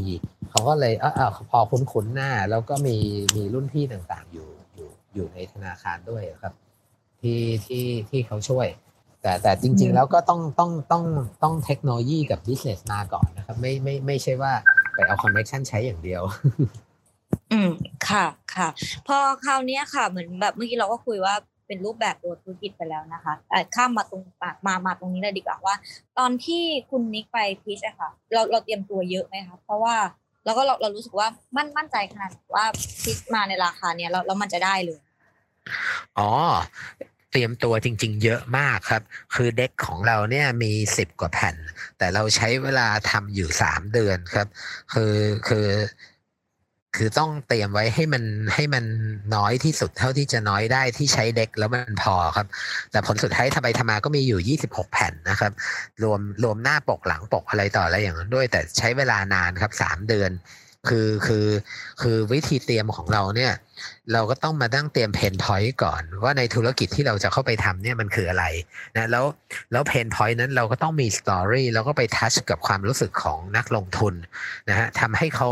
เขาก็เลยเออเออพอคุ้นๆหน้า แล้วก็มีมีรุ่นพี่ต่างๆ อยู่อยู่อยู่ในธนาคารด้วยครับ ที่ที่ที่เขาช่วย แต่แต่จริง ๆ แล้วก็ต้องต้องต้องต้องเทคโนโลยีกับ business มาก่อนนะครับ ไม่ไม่ไม่ใช่ว่าไปเอา connection ใช้อย่างเดียวอืมค่ะค่ะ พอคราวเนี้ยค่ะ เหมือนแบบเมื่อกี้เราก็คุยว่า เป็นรูปแบบตัวธุรกิจไปแล้วนะคะข้ามมาตรงมามามาตรงนี้เลยดีกว่าว่า ตอนที่คุณนิกไปพิชอะค่ะ เราเราเตรียมตัวเยอะไหมคะเพราะว่าเราก็เราเรารู้สึกว่ามั่นมั่นใจขนาดว่าพิชมาในราคาเนี้ยแล้วแล้วมันจะได้เลยอ๋อเตรียมตัวจริง ๆ เยอะมากครับ คือเด็กของเราเนี่ยมีสิบกว่าแผ่น แต่เราใช้เวลาทำอยู่สามเดือนครับ คือคือ คือต้องเตรียมไว้ให้มันให้มันน้อยที่สุดเท่าที่จะน้อยได้ที่ใช้ deck แล้วมันพอครับ แต่ผลสุดท้ายทำไปทำมาก็มีอยู่ 26 แผ่นนะครับ รวมรวมหน้าปกหลังปกอะไรต่ออะไรอย่างนั้นด้วย แต่ใช้เวลานานครับสามเดือน คือคือคือวิธีเตรียมของเราเนี่ย เราก็ต้องมาตั้งเตรียม pain point ก่อน ว่าในธุรกิจที่เราจะเข้าไปทำเนี่ยมันคืออะไรนะแล้วแล้ว pain point นั้นเราก็ต้องมี story แล้วก็ไป touch กับความรู้สึกของนักลงทุนนะฮะทำให้เขา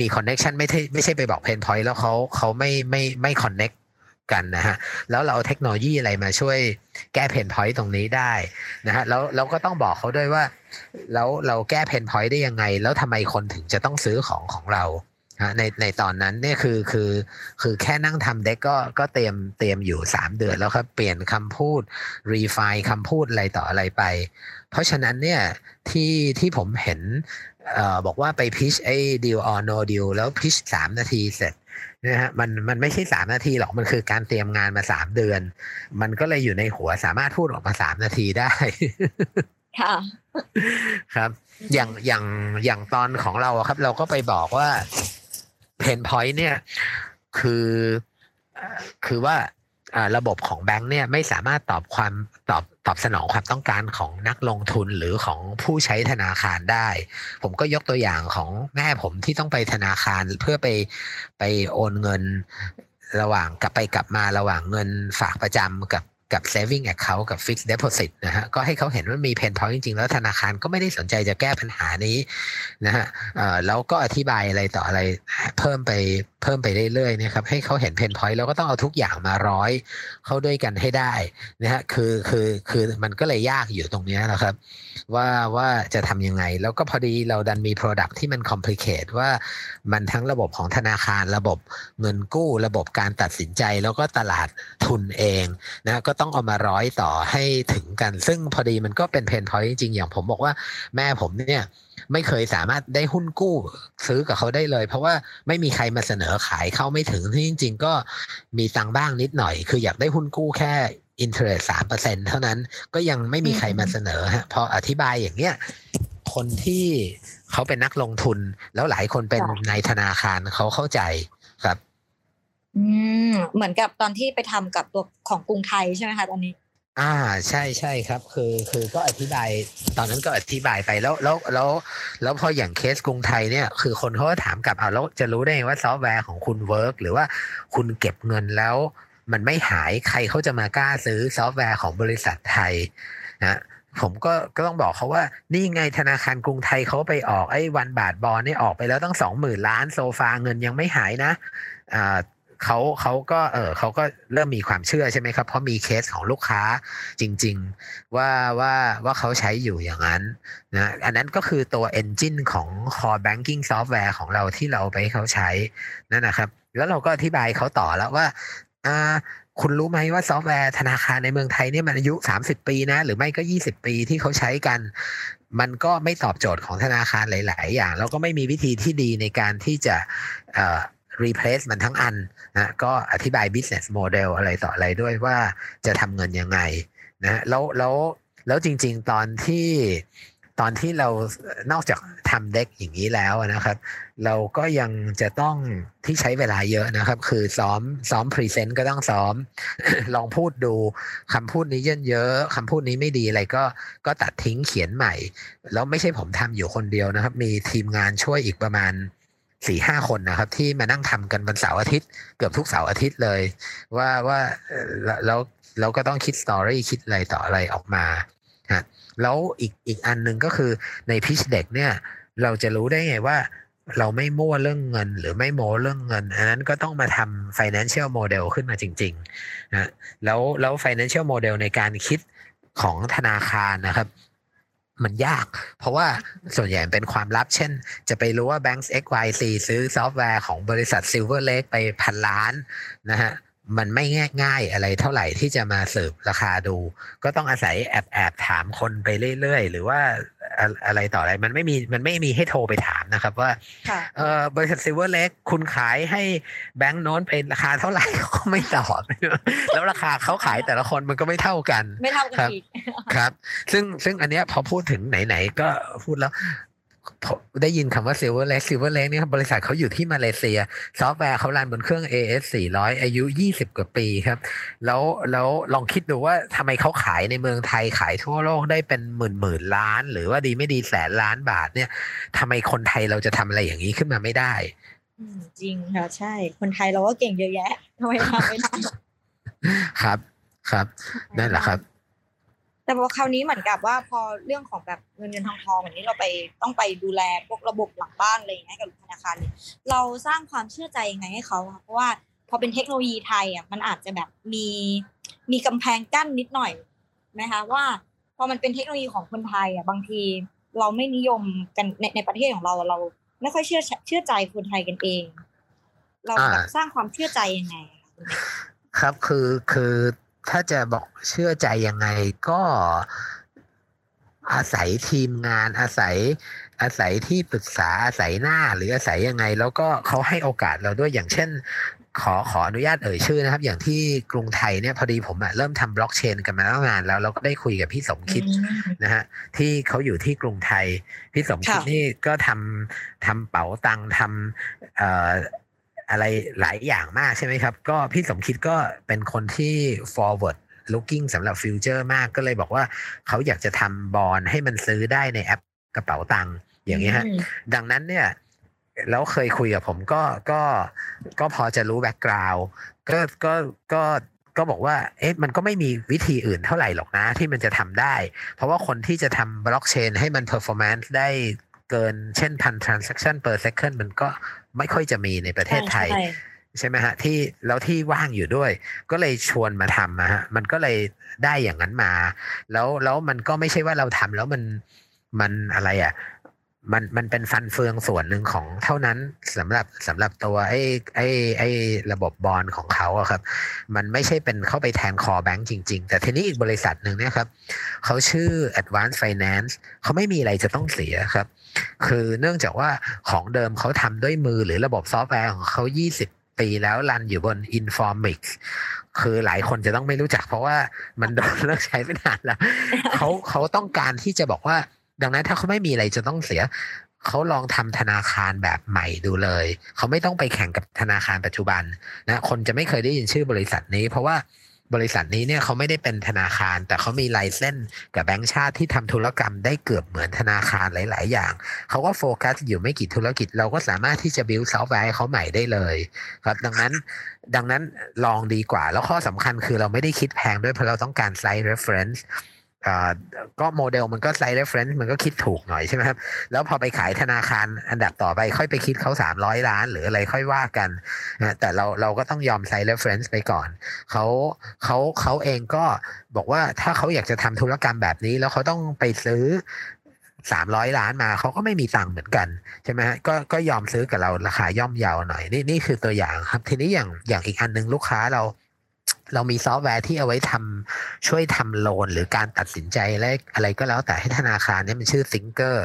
มี connection ไม่ใช่ไม่ใช่ไปบอก pain point แล้วเขาเขาไม่ไม่ไม่ connect กันนะฮะแล้วเราเอาเทคโนโลยีอะไรมาช่วยแก้ pain point ตรงนี้ได้นะฮะแล้วเราก็ต้องบอกเขาด้วยว่า แล้วเราแก้ pain point ได้ยังไง แล้วทำไมคนถึงจะต้องซื้อของของเราในในตอนนั้นเนี่ยคือคือคือแค่นั่งทำ deck ก็ก็เตรียมเตรียมอยู่ 3 เดือนแล้วครับเปลี่ยนคำพูด refine คำพูดอะไรต่ออะไรไป เพราะฉะนั้นเนี่ยที่ที่ผมเห็นเอ่อบอกว่าไปพิชไอ้ deal or no deal แล้วพิชสามนาทีเสร็จนะฮะมันมันไม่ใช่สามนาทีหรอกมันคือการเตรียมงานมาสามเดือน มันก็เลยอยู่ในหัวสามารถพูดออกมาสามนาทีได้ ค่ะ ครับ อย่างอย่างอย่างตอนของเราครับ เราก็ไปบอกว่าเพนพอยต์เนี่ย คือคือว่าระบบของแบงค์เนี่ยไม่สามารถตอบความตอบตอบสนองความต้องการของนักลงทุนหรือของผู้ใช้ธนาคารได้ ผมก็ยกตัวอย่างของแม่ผมที่ต้องไปธนาคารเพื่อไปไปโอนเงินระหว่างกลับไปกลับมาระหว่างเงินฝากประจำกับ กับ saving account กับ fixed deposit นะฮะก็ให้เขาเห็นว่ามีเพนพอยต์จริง ๆ แล้วธนาคารก็ไม่ได้สนใจจะแก้ปัญหานี้นะฮะแล้วก็อธิบายอะไรต่ออะไรเพิ่มไป เพิ่มไปเรื่อยๆนะครับให้เขาเห็น pain point แล้วก็ต้องเอาทุกอย่างมาร้อยเข้าด้วยกันให้ได้นะฮะคือคือคือมันก็เลยยากอยู่ตรงนี้นะครับ ว่าว่าจะทำยังไง แล้วก็พอดีเราดันมี Product ที่มัน complicate ว่ามันทั้งระบบของธนาคารระบบเงินกู้ ระบบการตัดสินใจ แล้วก็ตลาดทุนเองนะก็ต้องเอามาร้อยต่อให้ถึงกัน ซึ่งพอดีมันก็เป็น pain point จริงๆอย่างผมบอกว่าแม่ผมเนี่ย ไม่เคยสามารถได้หุ้นกู้ซื้อกับเขาได้เลย เพราะว่าไม่มีใครมาเสนอขายเข้าไม่ถึงที่จริง ๆ ก็มีตังบ้างนิดหน่อย คืออยากได้หุ้นกู้แค่อินเทอร์เน็ตสามเปอร์เซ็นเท่านั้นก็ยังไม่มีใครมาเสนอฮะพออธิบายอย่างเนี้ยคนที่เขาเป็นนักลงทุน แล้วหลายคนเป็นในธนาคารเขาเข้าใจครับ อืมเหมือนกับตอนที่ไปทำกับตัวของกรุงไทยใช่ไหมคะตอนนี้ อ่าใช่ใช่ครับ คือคือก็อธิบาย ตอนนั้นก็อธิบายไปแล้วแล้วแล้วแล้วพออย่างเคสกรุงไทยเนี่ยคือคนเขาถามกลับเอาแล้วจะรู้ได้ไงว่าซอฟต์แวร์ของคุณ work หรือว่าคุณเก็บเงินแล้ว มันไม่หายใครเขาจะมากล้าซื้อซอฟต์แวร์ของบริษัทไทยนะผมก็ก็ต้องบอกเขาว่านี่ไงธนาคารกรุงไทยเขาไปออกไอ้วันบาทบอลนี่ออกไปแล้วตั้งสองหมื่นล้าน so far เงินยังไม่หายนะอ่า เขาเขาก็เออเขาก็เริ่มมีความเชื่อใช่ไหมครับเพราะมีเคสของลูกค้าจริง ๆ ว่าว่าว่าเขาใช้อยู่อย่างนั้นนะอันนั้นก็คือตัว engine ของ core banking software ของเราที่เราไปเขาใช้นั่นนะครับ แล้วเราก็อธิบายเขาต่อแล้วว่าอ่าคุณรู้ไหมว่าซอฟต์แวร์ธนาคารในเมืองไทยเนี่ยมันอายุ 30 ปีนะ หรือไม่ก็ 20 ปีที่เขาใช้กัน มันก็ไม่ตอบโจทย์ของธนาคารหลาย ๆ อย่าง แล้วก็ไม่มีวิธีที่ดีในการที่จะ replace มันทั้งอัน นะก็อธิบาย business model อะไรต่ออะไรด้วยว่าจะทำเงินยังไงนะแล้วแล้วแล้วจริง ๆ ตอนที่ตอนที่เรานอกจากทำเด็กอย่างนี้แล้วนะครับ เราก็ยังจะต้องที่ใช้เวลาเยอะนะครับ คือซ้อมซ้อมพรีเซนต์ก็ต้องซ้อม ลองพูดดูคำพูดนี้เยอะเยอะคำพูดนี้ไม่ดีอะไรก็ก็ตัดทิ้งเขียนใหม่ แล้วไม่ใช่ผมทำอยู่คนเดียวนะครับ มีทีมงานช่วยอีกประมาณ สี่ห้าคนนะครับ ที่มานั่งทำกันวันเสาร์อาทิตย์ เกือบทุกเสาร์อาทิตย์เลย ว่าว่าแล้วเราก็ต้องคิดสตอรี่คิดอะไรต่ออะไรออกมาฮะแล้วอีกอีกอันหนึ่งก็คือในพิชเด็กเนี่ย เราจะรู้ได้ไงว่าเราไม่มั่วเรื่องเงิน หรือไม่โม้เรื่องเงิน อันนั้นก็ต้องมาทำ financial model ขึ้นมาจริงๆนะแล้วแล้ว financial model ในการคิดของธนาคารนะครับ มันยาก เพราะว่าส่วนใหญ่เป็นความลับ เช่น จะไปรู้ว่า Bank XYZ ซื้อซอฟต์แวร์ของบริษัท Silverlake ไปพันล้านนะฮะมันไม่ง่ายง่ายอะไรเท่าไหร่ที่จะมาสืบราคาดู ก็ต้องอาศัยแอบแอบถามคนไปเรื่อยๆ หรือว่า อะไรต่ออะไร มันไม่มีมันไม่มีให้โทรไปถามนะครับ ว่าเออบริษัท Silverlake คุณขายให้แบงก์โน้นเป็นราคาเท่าไหร่เขาก็ไม่ตอบ แล้วราคาเขาขายแต่ละคนมันก็ไม่เท่ากัน ไม่เท่ากันอีกครับ ซึ่งซึ่งอันเนี้ยพอพูดถึงไหนๆก็พูดแล้ว ได้ยินคำว่า Silverlake Silverlake นี่บริษัทเขาอยู่ที่มาเลเซีย ซอฟต์แวร์เขา run บนเครื่อง AS 400 อายุ 20 กว่าปีครับ แล้วแล้วลองคิดดูว่าทำไมเขาขายในเมืองไทยขายทั่วโลกได้เป็นหมื่นหมื่นล้าน หรือว่าดีไม่ดีแสนล้านบาทเนี่ยทำไมคนไทยเราจะทำอะไรอย่างนี้ขึ้นมาไม่ได้ จริงค่ะใช่ คนไทยเราก็เก่งเยอะแยะทำไมทำไม่ได้ครับครับนั่นแหละครับ แต่พอคราวนี้เหมือนกับว่าพอเรื่องของแบบเงินเงินทองทองแบบนี้เราไปต้องไปดูแลพวกระบบหลังบ้านอะไรอย่างเงี้ยกับธนาคารเราสร้างความเชื่อใจยังไงให้เขาเพราะว่าพอเป็นเทคโนโลยีไทยอะมันอาจจะแบบมีมีกำแพงกั้นนิดหน่อยไหมคะว่าพอมันเป็นเทคโนโลยีของคนไทยอะบางทีเราไม่นิยมกันในในประเทศของเราเราไม่ค่อยเชื่อเชื่อใจคนไทยกันเอง เราสร้างความเชื่อใจยังไงครับคือคือ ถ้าจะบอกเชื่อใจยังไงก็อาศัยทีมงานอาศัย อาศัยที่ปรึกษาอาศัยหน้าหรืออาศัยยังไง แล้วก็เขาให้โอกาสเราด้วยอย่างเช่น ขอขออนุญาตเอ่ยชื่อนะครับ อย่างที่กรุงไทยเนี่ยพอดีผมเริ่มทำบล็อกเชนกันมาแล้วงานแล้วเราก็ได้คุยกับพี่สมคิดนะฮะที่เขาอยู่ที่กรุงไทย พี่สมคิดนี่ก็ทำทำเป๋าตังทำอะไรหลายอย่างมากใช่ไหมครับ ก็พี่สมคิดก็เป็นคนที่ forward looking สำหรับ future มากก็เลยบอกว่าเขาอยากจะทำบอลให้มันซื้อได้ในแอปกระเป๋าตังค์อย่างนี้ฮะอืมดังนั้นเนี่ยแล้วเคยคุยกับผมก็ก็ก็พอจะรู้ background ก็ก็ก็ก็บอกว่า เอ๊ะมันก็ไม่มีวิธีอื่นเท่าไหร่หรอกนะ ที่มันจะทำได้ เพราะว่าคนที่จะทำบล็อกเชนให้มัน performance ได้เกินเช่นพัน transaction per second มันก็ ไม่ค่อยจะมีในประเทศไทยใช่ใช่ไหมฮะที่แล้วที่ว่างอยู่ด้วย ก็เลยชวนมาทำนะฮะมันก็เลยได้อย่างนั้นมา แล้วแล้วมันก็ไม่ใช่ว่าเราทำแล้วมันมันอะไรอะมันมันเป็นฟันเฟืองส่วนหนึ่งของเท่านั้นสำหรับสำหรับตัวไอ้ไอ้ไอ้ระบบบอลของเขาอะครับ มันไม่ใช่เป็นเข้าไปแทนคอแบงก์จริง ๆ แต่ทีนี้อีกบริษัทหนึ่งเนี่ยครับเขาชื่อ Advanced Finance เขาไม่มีอะไรจะต้องเสียครับ คือเนื่องจากว่าของเดิมเขาทำด้วยมือหรือระบบซอฟต์แวร์ของเขา 20 ปีแล้วรันอยู่บน Informix คือหลายคนจะต้องไม่รู้จักเพราะว่ามันโดนเลิกใช้ไปนานแล้วเขาเขาต้องการที่จะบอกว่า ดังนั้นถ้าเขาไม่มีอะไรจะต้องเสียเขาลองทำธนาคารแบบใหม่ดูเลย เขาไม่ต้องไปแข่งกับธนาคารปัจจุบันนะ คนจะไม่เคยได้ยินชื่อบริษัทนี้ เพราะว่า บริษัทนี้เนี่ยเขาไม่ได้เป็นธนาคาร แต่เขามี license กับแบงก์ชาติที่ทำธุรกรรมได้เกือบเหมือนธนาคารหลาย ๆ อย่าง เขาก็โฟกัสอยู่ไม่กี่ธุรกิจ เราก็สามารถที่จะ build ซอฟต์แวร์เขาใหม่ได้เลยครับดังนั้นดังนั้นลองดีกว่า แล้วข้อสำคัญคือเราไม่ได้คิดแพงด้วยเพราะเราต้องการ site reference ก็โมเดลมันก็ site reference มันก็คิดถูกหน่อยใช่ไหมครับ แล้วพอไปขายธนาคารอันดับต่อไปค่อยไปคิดเขา 300 ล้าน หรืออะไรค่อยว่ากัน แต่เราเราก็ต้องยอม slide reference ไปก่อน เขาเขาเขาเองก็บอกว่าถ้าเขาอยากจะทำธุรกรรมแบบนี้ แล้วเขาต้องไปซื้อ300ล้านมาเขาก็ไม่มีตังค์เหมือนกันใช่ไหมฮะก็ก็ยอมซื้อกับเราราคาย่อมเยาวหน่อยนี่นี่คือตัวอย่างครับ ทีนี้อย่างอย่างอีกอันหนึงลูกค้าเรา เรามีซอฟต์แวร์ที่เอาไว้ทำช่วยทำโลน หรือการตัดสินใจอะไรอะไรก็แล้วแต่ให้ธนาคารเนี่ยมันชื่อ Thinker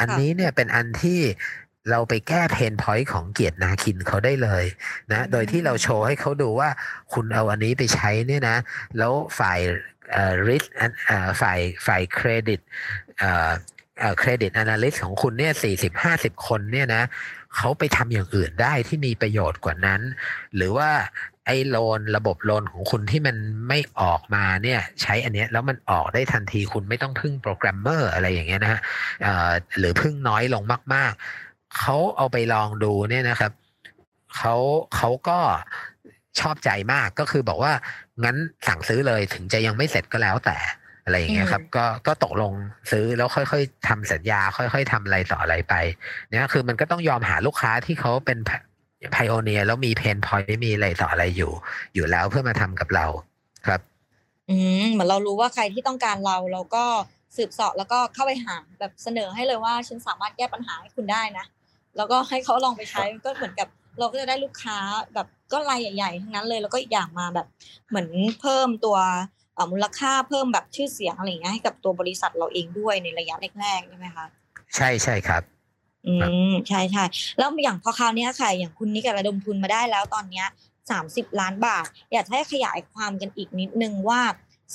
อันนี้เนี่ยเป็นอันที่เราไปแก้ pain point ของเกียรตินาคินเขาได้เลยนะ โดยที่เราโชว์ให้เขาดูว่าคุณเอาอันนี้ไปใช้เนี่ยนะ แล้วฝ่ายเอ่อ risk เอ่อฝ่ายฝ่ายเครดิตเอ่อเอ่อเครดิต analyst ของคุณเนี่ยสี่สิบห้าสิบคนเนี่ยนะเขาไปทำอย่างอื่นได้ที่มีประโยชน์กว่านั้น หรือว่า ไอ้ loan ระบบ loan ของคุณที่มันไม่ออกมาเนี่ยใช้อันเนี้ยแล้วมันออกได้ทันทีคุณไม่ต้องพึ่งโปรแกรมเมอร์อะไรอย่างเงี้ยนะฮะเอ่อหรือพึ่งน้อยลงมาก ๆเขาเอาไปลองดูเนี่ยนะครับเขาเขาก็ชอบใจมากก็คือบอกว่างั้นสั่งซื้อเลยถึงจะยังไม่เสร็จก็แล้วแต่อะไรอย่างเงี้ยครับก็ก็ตกลงซื้อแล้วค่อยๆทำสัญญา ค่อย ๆทำอะไรต่ออะไรไปเนี่ยคือมันก็ต้องยอมหาลูกค้าที่เขาเป็น ไพโอเนียแล้วมีเพนพอยต์มีอะไรต่ออะไรอยู่ อยู่แล้วเพื่อมาทำกับเราครับ อืมเหมือนเรารู้ว่าใครที่ต้องการเราเราก็สืบเสาะแล้วก็เข้าไปหาแบบเสนอให้เลยว่าฉันสามารถแก้ปัญหาให้คุณได้นะ แล้วก็ให้เขาลองไปใช้ก็เหมือนกับเราก็จะได้ลูกค้าแบบก็รายใหญ่ๆทั้งนั้นเลยแล้วก็อีกอย่างมาแบบเหมือนเพิ่มตัวเอ่อมูลค่าเพิ่มแบบชื่อเสียงอะไรอย่างเงี้ยให้กับตัวบริษัทเราเองด้วยในระยะแรกๆใช่ไหมคะใช่ใช่ครับ อืมใช่ใช่แล้วอย่างพอคราวนี้ค่ะ อย่างคุณนิกระดมทุนมาได้แล้วตอนเนี้ยสามสิบล้านบาท อยากให้ขยายความกันอีกนิดนึงว่า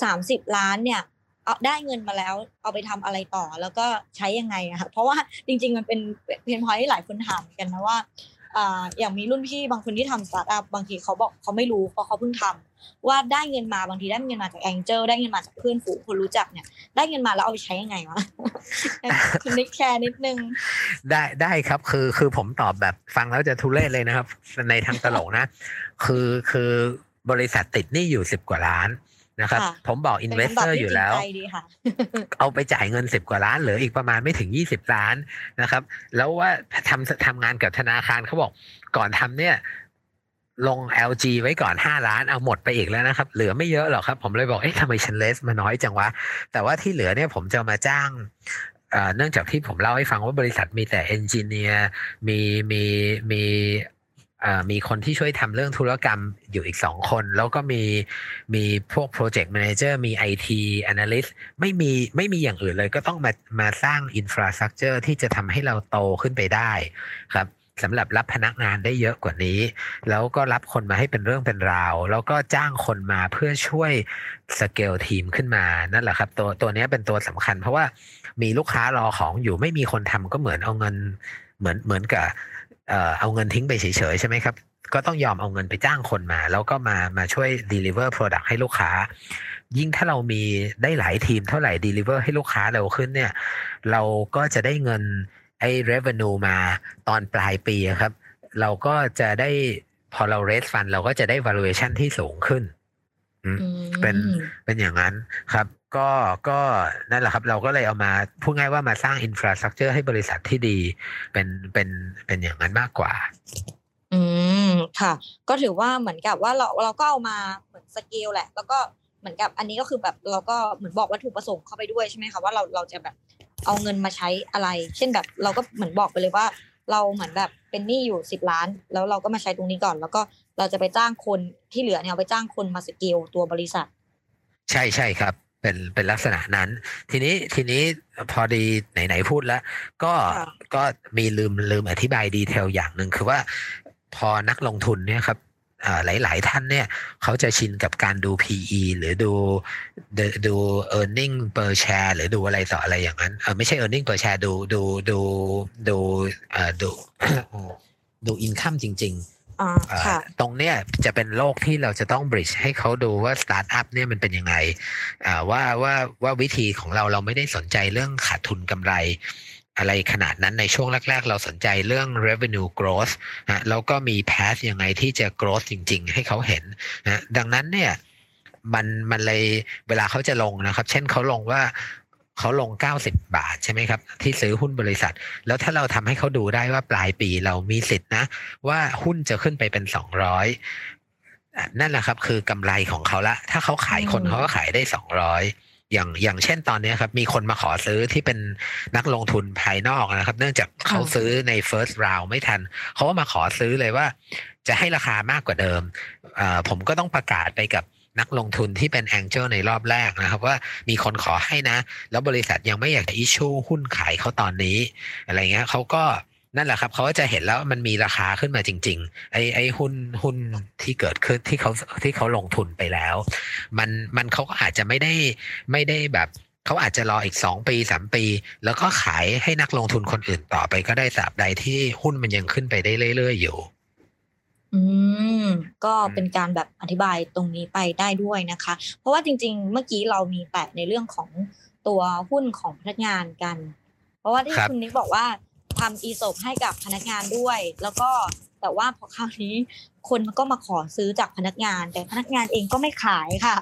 สามสิบล้านเนี่ยเอาได้เงินมาแล้วเอาไปทำอะไรต่อแล้วก็ใช้ยังไงอะค่ะเพราะว่าจริง ๆ มันเป็นเพนพอยที่หลายคนถามกันนะว่าอ่าอย่างมีรุ่นพี่บางคนที่ทำสตาร์ทอัพบางทีเขาบอกเขาไม่รู้เพราะเขาเพิ่งทำ ว่าได้เงินมาบางทีได้เงินมาจากแองเจิลได้เงินมาจากเพื่อนฝูงคนรู้จักเนี่ย ได้เงินมาแล้วเอาไปใช้ยังไงวะคุณนิกแชร์นิดนึง ได้ได้ครับคือคือผมตอบแบบฟังแล้วจะทุเรศเลยนะครับ ในทางตลกนะ คือคือบริษัทติดหนี้อยู่สิบกว่าล้านนะครับค่ะผมบอก investor อยู่แล้วเป็นคำตบที่จริงใจดีค่ะเอาไปจ่ายเงินสิบกว่าล้านเหลืออีกประมาณไม่ถึงยี่สิบล้านนะครับ แล้วว่าทำทำงานกับธนาคารเขาบอกก่อนทำเนี่ย ลง LG ไว้ก่อนห้าล้านเอาหมดไปอีกแล้วนะครับ เหลือไม่เยอะหรอกครับ ผมเลยบอกเอ๊ะทำไมฉัน raise มาน้อยจังวะ แต่ว่าที่เหลือเนี่ยผมจะมาจ้างเนื่องจากที่ผมเล่าให้ฟังว่าบริษัทมีแต่เอนจิเนียร์มีมีมีมีคนที่ช่วยทำเรื่องธุรกรรมอยู่อีกสองคน แล้วก็มีมีพวก Project Manager มี IT Analyst ไม่มีไม่มีอย่างอื่นเลยก็ต้องมามาสร้าง Infrastructure ที่จะทำให้เราโตขึ้นไปได้ครับ สำหรับรับพนักงานได้เยอะกว่านี้ แล้วก็รับคนมาให้เป็นเรื่องเป็นราว แล้วก็จ้างคนมาเพื่อช่วยสเกลทีมขึ้นมานั่นแหละครับตัวตัวนี้เป็นตัวสำคัญ เพราะว่ามีลูกค้ารอของอยู่ไม่มีคนทำก็เหมือนเอาเงินเหมือนเหมือนกับเอ่อเอาเงินทิ้งไปเฉยๆใช่ไหมครับก็ต้องยอมเอาเงินไปจ้างคนมา แล้วก็มามาช่วย deliver product ให้ลูกค้า ยิ่งถ้าเรามีได้หลายทีมเท่าไหร่ deliver ให้ลูกค้าเร็วขึ้นเนี่ย เราก็จะได้เงิน ไอ้ revenue มาตอนปลายปีอะครับ เราก็จะได้พอเรา raise fund เราก็จะได้ valuation ที่สูงขึ้นอืมอืมเป็นเป็นอย่างนั้นครับ ก็ก็นั่นแหละครับ เราก็เลยเอามาพูดง่ายว่ามาสร้างอินฟราสตรักเจอร์ให้บริษัทที่ดี เป็นเป็นเป็นอย่างนั้นมากกว่า อืมค่ะ ก็ถือว่าเหมือนกับว่าเราเราก็เอามาเหมือนสเกลแหละ แล้วก็เหมือนกับอันนี้ก็คือแบบเราก็เหมือนบอกวัตถุประสงค์เข้าไปด้วยใช่ไหมคะว่าเราเราจะแบบ เอาเงินมาใช้อะไร เช่นแบบเราก็เหมือนบอกไปเลยว่า เราเหมือนแบบเป็นหนี้อยู่สิบล้าน แล้วเราก็มาใช้ตรงนี้ก่อน แล้วก็เราจะไปจ้างคนที่เหลือเนี่ยเอาไปจ้างคนมาสเกลตัวบริษัท ใช่ใช่ครับ เป็นเป็นลักษณะนั้น ทีนี้ทีนี้พอดีไหนๆพูดแล้ว ก็ค่ะก็มีลืมลืมอธิบายดีเทลอย่างหนึ่งคือว่าพอนักลงทุนเนี่ยครับอ่า หลาย ๆ ท่านเนี่ยเขาจะชินกับการดู PE หรือดูดูดู earning per share หรือดูอะไรต่ออะไรอย่างนั้นเออไม่ใช่ earning per share ดูดูดูดูเอ่อดูดู income จริงๆอ่าเอ่อค่ะตรงเนี้ยจะเป็นโลกที่เราจะต้อง bridge ให้เขาดูว่าสตาร์ทอัพเนี่ยมันเป็นยังไงอ่าว่าว่าว่าวิธีของเราเราไม่ได้สนใจเรื่องขาดทุนกำไร อะไรขนาดนั้นในช่วงแรก ๆ เราสนใจเรื่อง revenue growth นะแล้วก็มี path ยังไงที่จะ growth จริง ๆ ให้เขาเห็นนะดังนั้นเนี่ยมันมันเลยเวลาเขาจะลงนะครับ เช่นเขาลงว่าเขาลง 90 บาทใช่ไหมครับ ที่ซื้อหุ้นบริษัท แล้วถ้าเราทำให้เขาดูได้ว่าปลายปีเรามีสิทธินะ ว่าหุ้นจะขึ้นไปเป็นสองร้อยนั่นแหละครับ คือกำไรของเขาละ ถ้าเขาขายคนอืมเขาก็ขายได้ส อย่างอย่างเช่นตอนนี้ครับ มีคนมาขอซื้อที่เป็นนักลงทุนภายนอกนะครับ เนื่องจากเขาซื้อใน first round ไม่ทัน เขาก็มาขอซื้อเลยว่า จะให้ราคามากกว่าเดิม ผมก็ต้องประกาศไปกับนักลงทุนที่เป็น Angel ในรอบแรกนะครับ ว่ามีคนขอให้นะ แล้วบริษัทยังไม่อยากจะ issue หุ้นขายเขาตอนนี้ อะไรเงี้ยเขาก็ นั่นแหละครับเขาก็จะเห็นแล้วมันมีราคาขึ้นมาจริง ๆ ไอ้ไอ้หุ้นหุ้นที่เกิดขึ้นที่เขาที่เขาลงทุนไปแล้ว มันมันเขาก็อาจจะไม่ได้ไม่ได้แบบเขาอาจจะรออีกสองปีสามปี แล้วก็ขายให้นักลงทุนคนอื่นต่อไปก็ได้ตราบใดที่หุ้นมันยังขึ้นไปได้เรื่อยๆอยู่ อืมก็เป็นการแบบอธิบายตรงนี้ไปได้ด้วยนะคะ เพราะว่าจริง ๆ เมื่อกี้เรามีแตะในเรื่องของตัวหุ้นของพนักงานกัน เพราะว่าที่ครับคุณนิกบอกว่า ทำอีสบให้กับพนักงานด้วย แล้วก็แต่ว่าพอคราวนี้คนก็มาขอซื้อจากพนักงาน แต่พนักงานเองก็ไม่ขายค่ะ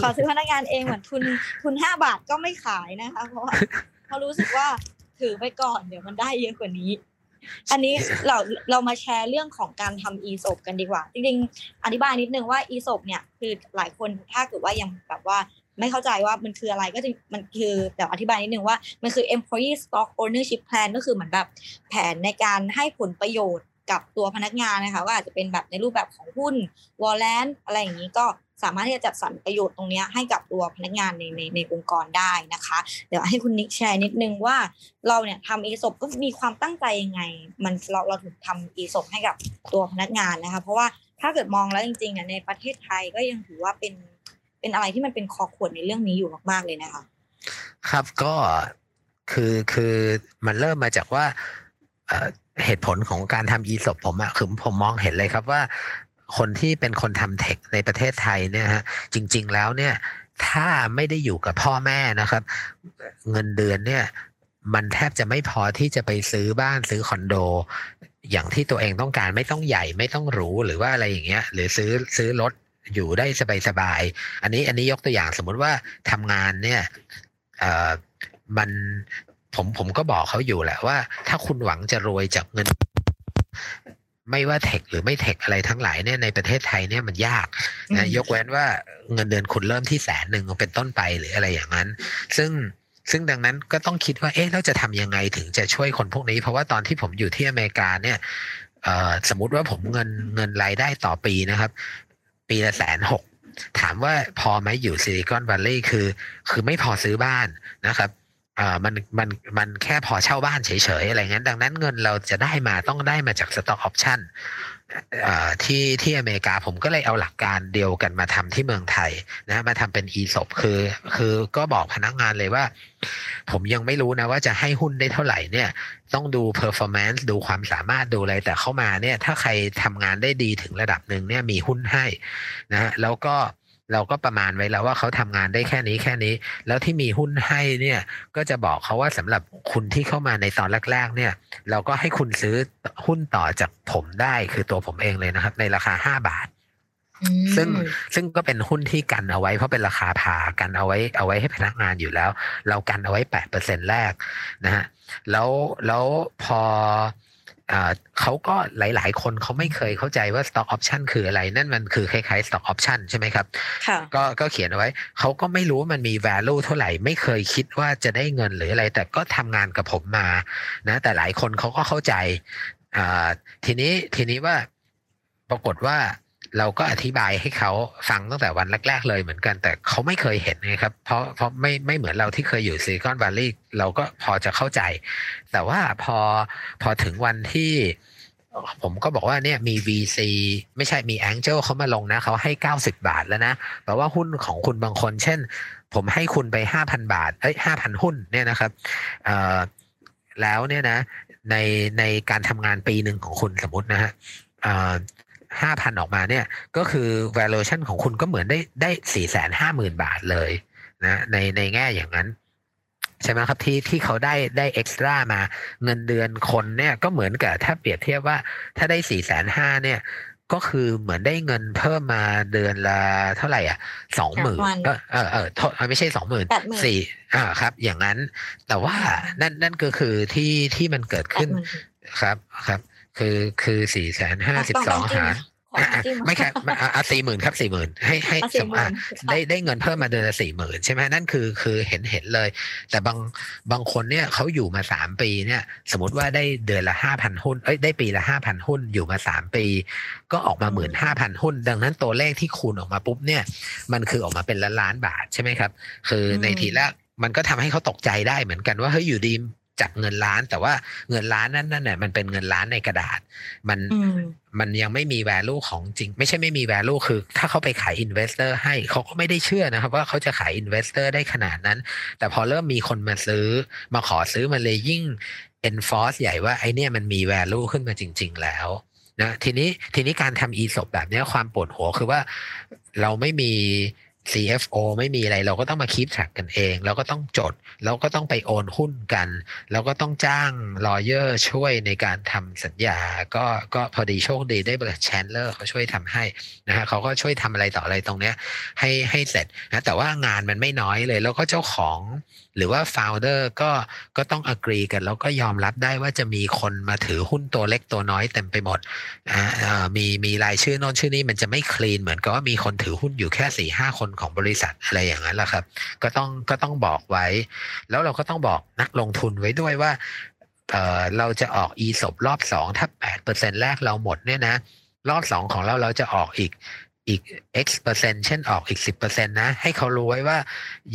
ขอซื้อพนักงานเองเหมือนทุนทุนห้าบาทก็ไม่ขายนะคะ เพราะว่าเขารู้สึกว่าถือไปก่อนเดี๋ยวมันได้เยอะกว่านี้ อันนี้เราเรามาแชร์เรื่องของการทำอีสบกันดีกว่า จริงๆอธิบายนิดนึงว่าอีสบเนี่ยคือหลายคนถ้าเกิดว่ายังแบบว่า ไม่เข้าใจว่ามันคืออะไรก็จะมันคือแต่อธิบายนิดนึงว่ามันคือ employee stock ownership plan ก็คือเหมือนแบบแผนในการให้ผลประโยชน์กับตัวพนักงานนะคะว่าอาจจะเป็นแบบในรูปแบบของหุ้นวอลเลนอะไรอย่างนี้ก็สามารถที่จะจัดสรรประโยชน์ตรงนี้ให้กับตัวพนักงานในในในองค์กรได้นะคะ เดี๋ยวให้คุณนิกแชร์นิดนึงว่าเราเนี่ยทำอีสบก็มีความตั้งใจยังไง มันเราเราถึงทำอีสบให้กับตัวพนักงานนะคะ เพราะว่าถ้าเกิดมองแล้วจริงๆเนี่ยในประเทศไทยก็ยังถือว่าเป็น เป็นอะไรที่มันเป็นคอขวดในเรื่องนี้อยู่มากๆเลยนะคะ ครับก็คือคือมันเริ่มมาจากว่าเหตุผลของการทำอีสบผมอะคือผมมองเห็นเลยครับว่าคนที่เป็นคนทำเทคในประเทศไทยเนี่ยฮะจริง ๆ แล้วเนี่ยถ้าไม่ได้อยู่กับพ่อแม่นะครับ เงินเดือนเนี่ยมันแทบจะไม่พอที่จะไปซื้อบ้านซื้อคอนโด อย่างที่ตัวเองต้องการไม่ต้องใหญ่ไม่ต้องหรูหรือว่าอะไรอย่างเงี้ย หรือซื้อซื้อรถ อยู่ได้สบายๆอันนี้อันนี้ยกตัวอย่างสมมุติว่าทำงานเนี่ยเอ่อมันผมผมก็บอกเขาอยู่แหละว่า ถ้าคุณหวังจะรวยจากเงิน ไม่ว่าเทคหรือไม่เทคอะไรทั้งหลายเนี่ยในประเทศไทยเนี่ยมันยากอืนะมยกเว้นว่าเงินเดือนคุณเริ่มที่แสนหนึ่งเป็นต้นไปหรืออะไรอย่างนั้น ซึ่งซึ่งดังนั้นก็ต้องคิดว่า เอ๊ะเราจะทำยังไงถึงจะช่วยคนพวกนี้ เพราะว่าตอนที่ผมอยู่ที่อเมริกาเนี่ยเอ่อสมมุติว่าผมเงินเงินรายได้ต่อปีนะครับ ปีละแสนหกถามว่าพอไหมอยู่ซิลิคอนวัลเลย์คือ คือไม่พอซื้อบ้านนะครับเอ่อมันมันมันแค่พอเช่าบ้านเฉยๆอะไรเงี้ยดังนั้นเงินเราจะได้มาต้องได้มาจากสต็อกออปชั่น ที่ที่อเมริกาผมก็เลยเอาหลักการเดียวกันมาทำที่เมืองไทยนะมาทำเป็นอีสบคือ คือก็บอกพนักงานเลยว่า ผมยังไม่รู้นะว่าจะให้หุ้นได้เท่าไหร่เนี่ย ต้องดู performance ดูความสามารถดูอะไรแต่เข้ามาเนี่ย ถ้าใครทำงานได้ดีถึงระดับหนึ่งเนี่ยมีหุ้นให้นะฮะแล้วก็ เราก็ประมาณไว้แล้วว่าเขาทำงานได้แค่นี้แค่นี้ แล้วที่มีหุ้นให้เนี่ยก็จะบอกเขาว่าสำหรับคุณที่เข้ามาในตอนแรก ๆ เนี่ย เราก็ให้คุณซื้อหุ้นต่อจากผมได้คือตัวผมเองเลยนะครับ ในราคาห้าบาท ซึ่งซึ่งก็เป็นหุ้นที่กันเอาไว้เพราะเป็นราคาพากันเอาไว้เอาไว้ให้พนักงานอยู่แล้ว เรากันเอาไว้แปดเปอร์เซ็นแรกนะฮะแล้วแล้วพอ เขาก็หลาย ๆ คนเขาไม่เคยเข้าใจว่า stock option คืออะไร นั่นมันคือคล้ายๆ stock option ใช่ไหมครับก็ก็เขียนเอาไว้ เขาก็ไม่รู้ว่ามันมี value เท่าไหร่ ไม่เคยคิดว่าจะได้เงินหรืออะไร แต่ก็ทำงานกับผมมานะ แต่หลายคนเขาก็เข้าใจทีนี้ทีนี้ว่าปรากฏว่า เราก็อธิบายให้เขาฟังตั้งแต่วันแรก ๆ เลยเหมือนกัน แต่เขาไม่เคยเห็นนะครับ เพราะเพราะไม่ไม่เหมือนเราที่เคยอยู่ซิลิคอนวัลลีย์เราก็พอจะเข้าใจ แต่ว่าพอพอถึงวันที่ผมก็บอกว่าเนี่ยมี VC ไม่ใช่มี Angel เขามาลงนะเขาให้ 90 บาทแล้วนะแปลว่าหุ้นของคุณบางคน เช่น ผมให้คุณไป 5,000 บาทเอ้ย5,000 หุ้นเนี่ยนะครับแล้วเนี่ยนะในในการทำงานปีหนึ่งของคุณสมมตินะฮะ ห้าพันออกมาเนี่ย ก็คือ valuation ของคุณก็เหมือนได้ได้สี่แสนห้าหมื่นบาทเลยนะในในแง่อย่างนั้น ใช่ไหมครับที่ที่เขาได้ได้เอ็กซ์ตร้ามาเงินเดือนคนเนี่ยก็เหมือนกับถ้าเปรียบเทียบว่าถ้าได้สี่แสนห้าเนี่ย ก็คือเหมือนได้เงินเพิ่มมาเดือนละเท่าไหร่อะสองหมื่นเออเออเออไม่ใช่สองหมื่นสี่อ่าครับ อย่างนั้น แต่ว่านั่นนั่นก็คือที่ที่มันเกิดขึ้นครับครับ คือคือสี่แสนห้าสิบสองหารไม่แค่เอาสี่หมื่นครับสี่หมื่นให้ให้สมได้ได้เงินเพิ่มมาเดือนละสี่หมื่นใช่ไหมนั่นคือคือเห็นเห็นเลย แต่บางบางคนเนี่ยเขาอยู่มาสามปีเนี่ย สมมติว่าได้เดือนละห้าพันหุ้นเอ้ยได้ปีละห้าพันหุ้นอยู่มาสามปี ก็ออกมาหมื่นห้าพันหุ้น ดังนั้นตัวเลขที่คูณออกมาปุ๊บเนี่ยมันคือออกมาเป็นล้านล้านบาทใช่ไหมครับ คือในทีแรกมันก็ทำให้เขาตกใจได้เหมือนกันว่าเฮ้ยอยู่ดี จากเงินล้าน แต่ว่าเงินล้านนั้นนั่นเนี่ยมันเป็นเงินล้านในกระดาษ มันมันยังไม่มี value ของจริง ไม่ใช่ไม่มี value คือ ถ้าเขาไปขาย investor ให้เขาก็ไม่ได้เชื่อนะครับ ว่าเขาจะขาย investor ได้ขนาดนั้น แต่พอเริ่มมีคนมาซื้อ มาขอซื้อมันเลยยิ่ง enforce ใหญ่ว่าไอ้เนี่ยมันมี value ขึ้นมาจริง ๆ แล้วนะทีนี้ทีนี้การทำ e ศพแบบนี้ความปวดหัวคือว่าเราไม่มี CFO ไม่มีอะไรเราก็ต้องมา keep track กันเอง เราก็ต้องจด เราก็ต้องไปโอนหุ้นกัน เราก็ต้องจ้าง lawyer ช่วยในการทำสัญญา ก็ก็พอดีโชคดีได้บริษัทแชนเลอร์เขาช่วยทำให้นะฮะเขาก็ช่วยทำอะไรต่ออะไรตรงเนี้ยให้ให้เสร็จนะแต่ว่างานมันไม่น้อยเลย แล้วก็เจ้าของหรือว่าโฟลเดอร์ก็ก็ต้องอกรีกัน แล้วก็ยอมรับได้ว่าจะมีคนมาถือหุ้นตัวเล็กตัวน้อยเต็มไปหมดอ่ามีมีรายชื่อโน้นชื่อนี้มันจะไม่คลีนเหมือนกับว่ามีคนถือหุ้นอยู่แค่สี่ห้าคนของบริษัทอะไรอย่างนั้นแหละครับ ก็ต้องก็ต้องบอกไว้ แล้วเราก็ต้องบอกนักลงทุนไว้ด้วยว่าเออเราจะออกอีสบรอบสองถ้าแปดเปอร์เซ็นแรกเราหมดเนี่ยนะ รอบสองของเราเราจะออกอีก อีก x เปอร์เซ็นต์เช่นออกอีกสิบเปอร์เซ็นต์นะ ให้เขารู้ไว้ว่า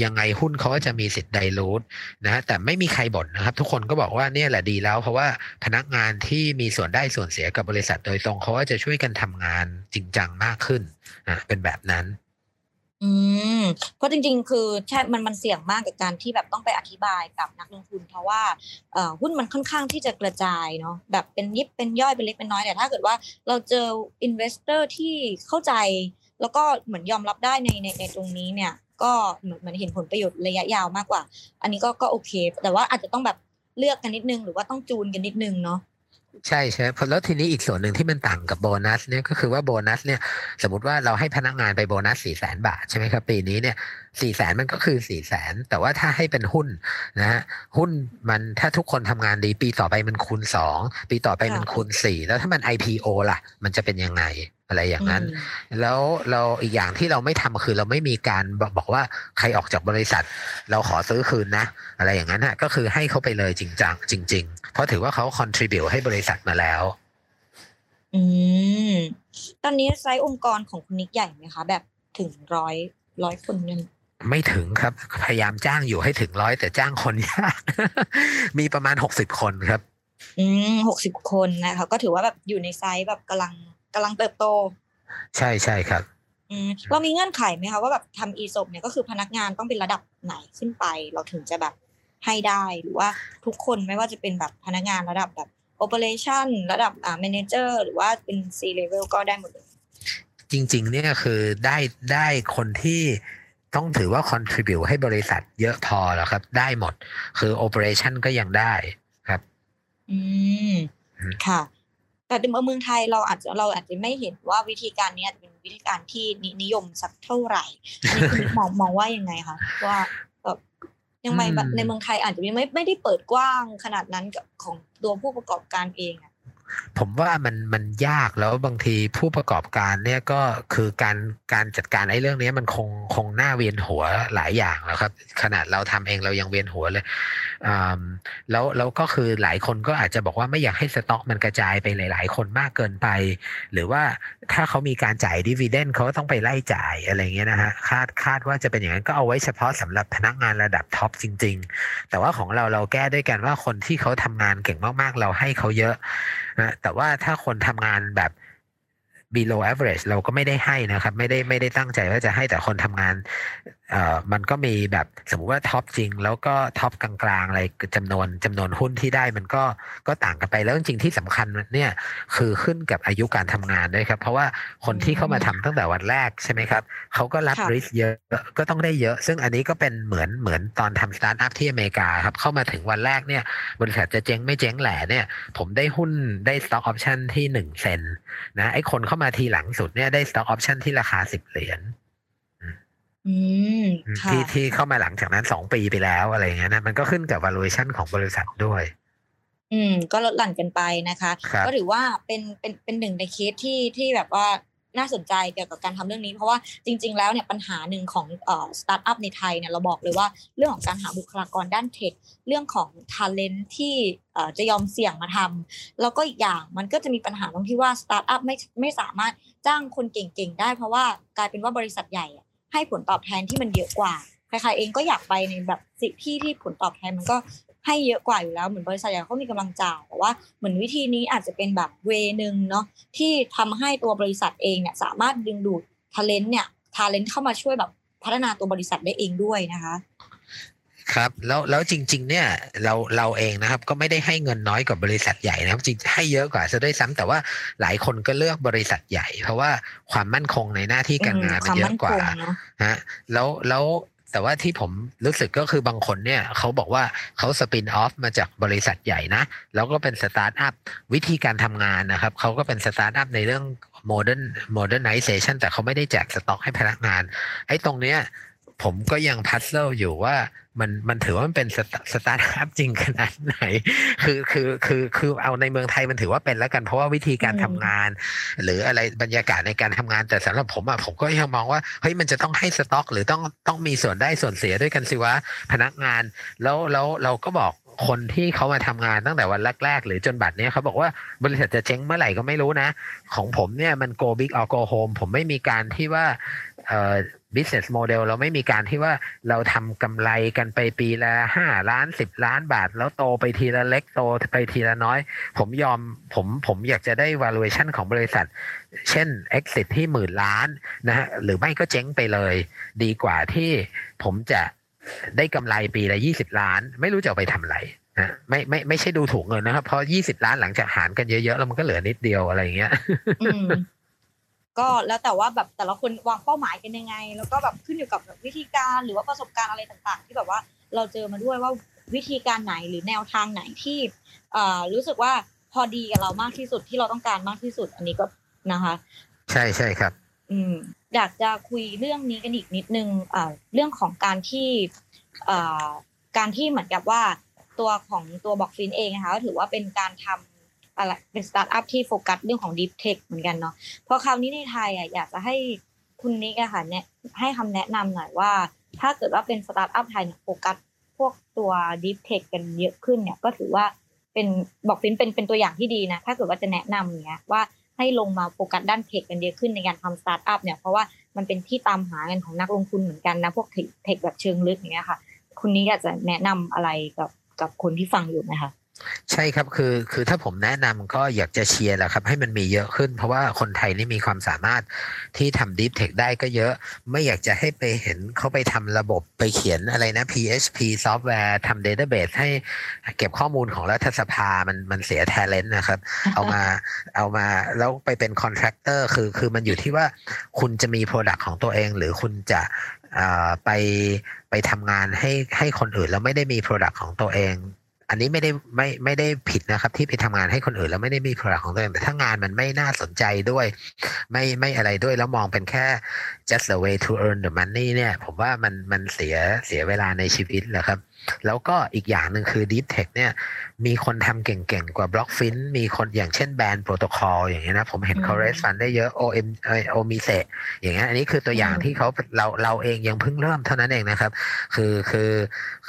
ยังไงหุ้นเขาก็จะมีสิทธิ์ไดรูทนะ แต่ไม่มีใครบ่นนะครับ ทุกคนก็บอกว่าเนี่ยแหละดีแล้ว เพราะว่าพนักงานที่มีส่วนได้ส่วนเสียกับบริษัทโดยตรงเขาก็จะช่วยกันทำงานจริงจังมากขึ้นนะเป็นแบบนั้น อืมเพราะจริง ๆ คือใช่มันมันเสี่ยงมากกับการที่แบบต้องไปอธิบายกับนักลงทุน เพราะว่าเอ่อหุ้นมันค่อนข้างที่จะกระจายเนาะแบบเป็นยิบเป็นย่อยเป็นเล็กเป็นน้อยแต่ถ้าเกิดว่าเราเจอ investor ที่เข้าใจ แล้วก็เหมือนยอมรับได้ในในในตรงนี้เนี่ย ก็เหมือนเหมือนเห็นผลประโยชน์ระยะยาวมากกว่า อันนี้ก็ก็โอเค แต่ว่าอาจจะต้องแบบเลือกกันนิดนึง หรือว่าต้องจูนกันนิดนึงเนาะ ใช่ใช่พอแล้วทีนี้อีกส่วนหนึ่งที่มันต่างกับโบนัสเนี่ยก็คือว่าโบนัสเนี่ยสมมติว่าเราให้พนักงานไปโบนัสสี่แสนบาทใช่ไหมครับปีนี้เนี่ยสี่แสนมันก็คือสี่แสนแต่ว่าถ้าให้เป็นหุ้นนะฮะหุ้นมันถ้าทุกคนทำงานดีปีต่อไปมันคูณสองปีต่อไปมันคูณสี่แล้วถ้ามัน IPO ล่ะ มันจะเป็นยังไง อะไรอย่างนั้น แล้วเราอีกอย่างที่เราไม่ทำคือเราไม่มีการบอกว่าใครออกจากบริษัท เราขอซื้อคืนนะ อะไรอย่างนั้นฮะก็คือให้เขาไปเลยจริงจังจริง ๆ เพราะถือว่าเขา contribu ให้บริษัทมาแล้วอืมตอนนี้ไซส์องค์กรของคุณนิกใหญ่ไหมคะ แบบถึงร้อยร้อยคนนึงไม่ถึงครับ พยายามจ้างอยู่ให้ถึงร้อยแต่จ้างคนยากมีประมาณหกสิบคนครับ อืมหกสิบคนนะคะก็ถือว่าแบบอยู่ในไซส์แบบกำลัง กำลังเติบโต ใช่ใช่ครับอืมเรามีเงื่อนไขไหมคะว่าแบบทำอีศเนี่ยก็คือพนักงานต้องเป็นระดับไหนขึ้นไป เราถึงจะแบบให้ได้หรือว่าทุกคนไม่ว่าจะเป็นแบบพนักงานระดับแบบ operation ระดับอ่า manager หรือว่าเป็น C level ก็ได้หมดเลยจริง ๆ เนี่ยคือได้ได้คนที่ต้องถือว่า contribute ให้บริษัทเยอะพอแล้วครับ ได้หมด คือ operation ก็ยังได้ครับ อืมอืมค่ะ แต่ในเมืองไทยเราอาจจะเราอาจจะไม่เห็นว่าวิธีการนี้เป็นวิธีการที่นินิยมสักเท่าไหร่อันนี้คุณมองมองว่ายังไงคะว่าแบบยังไงแบบอืมในเมืองไทยอาจจะไม่ไม่ได้เปิดกว้างขนาดนั้นกับของตัวผู้ประกอบการเองอะ ผมว่ามันมันยากแล้วบางทีผู้ประกอบการเนี่ยก็คือการการจัดการไอ้เรื่องนี้มันคงคงน่าเวียนหัวหลายอย่างแล้วครับ ขนาดเราทำเองเรายังเวียนหัวเลยอืมแล้วแล้วก็คือหลายคนก็อาจจะบอกว่าไม่อยากให้สต็อกมันกระจายไปหลาย ๆ คนมากเกินไป หรือว่าถ้าเขามีการจ่าย dividend เขาก็ต้องไปไล่จ่ายอะไรเงี้ยนะฮะคาดคาดว่าจะเป็นอย่างนั้นก็เอาไว้เฉพาะสำหรับพนักงานระดับ top จริง ๆ แต่ว่าของเราเราแก้ด้วยกันว่าคนที่เขาทำงานเก่งมากๆ เราให้เขาเยอะ นะแต่ว่าถ้าคนทำงานแบบ below average เราก็ไม่ได้ให้นะครับ ไม่ได้ไม่ได้ตั้งใจว่าจะให้แต่คนทำงานเอ่อมันก็มีแบบสมมุติว่า top จริง แล้วก็ top กลางๆอะไรจำนวนจำนวนหุ้นที่ได้มันก็ก็ต่างกันไปแล้วจริงๆที่สำคัญเนี่ยคือขึ้นกับอายุการทำงานด้วยครับ เพราะว่าคนที่เข้ามาทำตั้งแต่วันแรกใช่ไหมครับเขาก็รับค่ะ risk เยอะก็ต้องได้เยอะ ซึ่งอันนี้ก็เป็นเหมือนเหมือนตอนทำสตาร์ทอัพที่อเมริกาครับเข้ามาถึงวันแรกเนี่ยบริษัทจะเจ๊งไม่เจ๊งแหล่เนี่ยผมได้หุ้นได้ stock option ที่หนึ่งเซนต์นะไอ้คนเข้ามาทีหลังสุดเนี่ยได้ stock option ที่ราคาสิบเหรียญอืมค่ะ ที่ที่เข้ามาหลังจากนั้นสองปีไปแล้วอะไรอย่างเงี้ยนะมันก็ขึ้นกับ valuation ของบริษัทด้วย อืม ก็ลดหลั่นกันไปนะคะครับก็ถือว่าเป็นเป็นเป็นหนึ่งในเคสที่ที่แบบว่าน่าสนใจเกี่ยวกับการทำเรื่องนี้ เพราะว่าจริง ๆ แล้วเนี่ยปัญหาหนึ่งของเอ่อสตาร์ทอัพในไทยเนี่ยเราบอกเลยว่าเรื่องของการหาบุคลากรด้านเทคเรื่องของ talent ที่เอ่อจะยอมเสี่ยงมาทำแล้วก็อีกอย่างมันก็จะมีปัญหาตรงที่ว่าสตาร์ทอัพไม่ไม่สามารถจ้างคนเก่งๆ ได้เพราะว่ากลายเป็นว่าบริษัทใหญ่อะ ให้ผลตอบแทนที่มันเยอะกว่าใครๆเองก็อยากไปในแบบสิที่ที่ผลตอบแทนมันก็ให้เยอะกว่าอยู่แล้วเหมือนบริษัทใหญ่เขามีกำลังจ่ายแต่ว่าเหมือนวิธีนี้อาจจะเป็นแบบเวนึงเนาะที่ทำให้ตัวบริษัทเองเนี่ยสามารถดึงดูดtalent เนี่ย talent เข้ามาช่วยแบบพัฒนาตัวบริษัทได้เองด้วยนะคะ ครับแล้วแล้วจริง ๆ เนี่ยเราเราเองนะครับ ก็ไม่ได้ให้เงินน้อยกว่าบริษัทใหญ่นะครับ จริงให้เยอะกว่าซะด้วยซ้ำแต่ว่าหลายคนก็เลือกบริษัทใหญ่ เพราะว่าความมั่นคงในหน้าที่การงานอืมมันเยความมั่อะนกว่าคงเนอะฮะแล้วแล้วแต่ว่าที่ผมรู้สึกก็คือบางคนเนี่ยเขาบอกว่าเขา spin off มาจากบริษัทใหญ่นะ แล้วก็เป็นสตาร์ทอัพวิธีการทำงานนะครับเขาก็เป็นสตาร์ทอัพในเรื่องmodern modernization แต่เขาไม่ได้แจกสต็อกให้พนักงานไอ้ตรงเนี้ย ผมก็ยัง puzzle อยู่ว่ามันมันถือว่ามันเป็นสตาร์ทอัพจริงขนาดไหน คือคือคือคือเอาในเมืองไทยมันถือว่าเป็นแล้วกันเพราะว่าวิธีการอืมทำงาน หรืออะไรบรรยากาศในการทำงานแต่สำหรับผมอะผมก็ยังมองว่าเฮ้ยมันจะต้องให้สต็อก หรือต้องต้องมีส่วนได้ส่วนเสียด้วยกันสิวะพนักงาน แล้วแล้วเราก็บอกคนที่เขามาทำงานตั้งแต่วันแรก ๆ หรือจนบัดเนี้ยเขาบอกว่าบริษัทจะเจ๊งเมื่อไหร่ก็ไม่รู้นะ ของผมเนี่ยมัน go big or go home ผมไม่มีการที่ว่าเอ่อ business model เราไม่มีการที่ว่าเราทำกำไรกันไปปีละห้าล้านสิบล้านบาท แล้วโตไปทีละเล็กโตไปทีละน้อย ผมยอมผมผมอยากจะได้ valuation ของบริษัท เช่น exit ที่หมื่นล้านนะฮะหรือไม่ก็เจ๊งไปเลย ดีกว่าที่ผมจะได้กำไรปีละยี่สิบล้าน ไม่รู้จะเอาไปทำอะไรนะไม่ไม่ไม่ใช่ดูถูกเงินนะครับ เพราะยี่สิบล้านหลังจากหารกันเยอะๆ แล้วมันก็เหลือนิดเดียวอะไรอย่างเงี้ย ก็แล้วแต่ว่าแบบแต่ละคนวางเป้าหมายกันยังไง แล้วก็แบบขึ้นอยู่กับแบบวิธีการหรือว่าประสบการณ์อะไรต่างๆ ที่แบบว่าเราเจอมาด้วยว่าวิธีการไหนหรือแนวทางไหนที่เอ่อรู้สึกว่าพอดีกับเรามากที่สุดที่เราต้องการมากที่สุด อันนี้ก็นะคะ ใช่ใช่ครับ อืมอยากจะคุยเรื่องนี้กันอีกนิดนึงอ่าเรื่องของการที่อ่าการที่เหมือนกับว่าตัวของตัว Blockfint เองนะคะก็ถือว่าเป็นการทำ อะไรเป็นสตาร์ทอัพที่โฟกัสเรื่องของ Deep Tech เหมือนกันเนาะเพราะคราวนี้ในไทยอะอยากจะให้คุณนิกอะค่ะเนี่ยให้คำแนะนำหน่อยว่า ถ้าเกิดว่าเป็นสตาร์ทอัพไทยเนี่ยโฟกัสพวกตัว Deep Tech กันเยอะขึ้นเนี่ยก็ถือว่าเป็น Blockfint เป็นเป็นตัวอย่างที่ดีนะ ถ้าเกิดว่าจะแนะนำอย่างเงี้ยว่าให้ลงมาโฟกัสด้าน tech กันเยอะขึ้นในการทำสตาร์ทอัพเนี่ยเพราะว่ามันเป็นที่ตามหาเงินของนักลงทุนเหมือนกันนะ พวก tech แบบเชิงลึกอย่างเงี้ยค่ะ คุณนิกอยากจะแนะนำอะไรกับกับคนที่ฟังอยู่ไหมคะ ใช่ครับคือคือถ้าผมแนะนำก็อยากจะเชียร์แหละครับ ให้มันมีเยอะขึ้น เพราะว่าคนไทยนี่มีความสามารถที่ทำ Deep Tech ได้ก็เยอะ ไม่อยากจะให้ไปเห็นเขาไปทำระบบไปเขียนอะไรนะ PHP ซอฟต์แวร์ทำ Database ให้เก็บข้อมูลของรัฐสภามันมันเสีย talent นะครับ เอามาเอามาแล้วไปเป็นคอนแทคเตอร์คือคือมันอยู่ที่ว่าคุณจะมี Product ของตัวเอง หรือคุณจะไปไปทำงานให้ให้คนอื่นแล้วไม่ได้มี Product ของตัวเอง อันนี้ไม่ได้ไม่ไม่ได้ผิดนะครับ ที่ไปทำงานให้คนอื่น แล้วไม่ได้มีผลักของตัวเองแต่ถ้างานมันไม่น่าสนใจด้วย ไม่ไม่อะไรด้วยแล้วมองเป็นแค่ just the way to earn the money เนี่ย ผมว่ามันมันเสียเสียเวลาในชีวิตแหละครับ แล้วก็อีกอย่างหนึ่งคือ Deep Tech เนี่ยมีคนทำเก่งๆ กว่า Blockfin มีคนอย่างเช่นแบรนด์โปรโตคอลอย่างเงี้ยนะ ผมเห็นเขาเรสฟันได้เยอะ OM โอมิเซอย่างเงี้ยอันนี้คือตัวอย่างที่เขาเราเราเองยังเพิ่งเริ่มเท่านั้นเองนะครับ คือคือ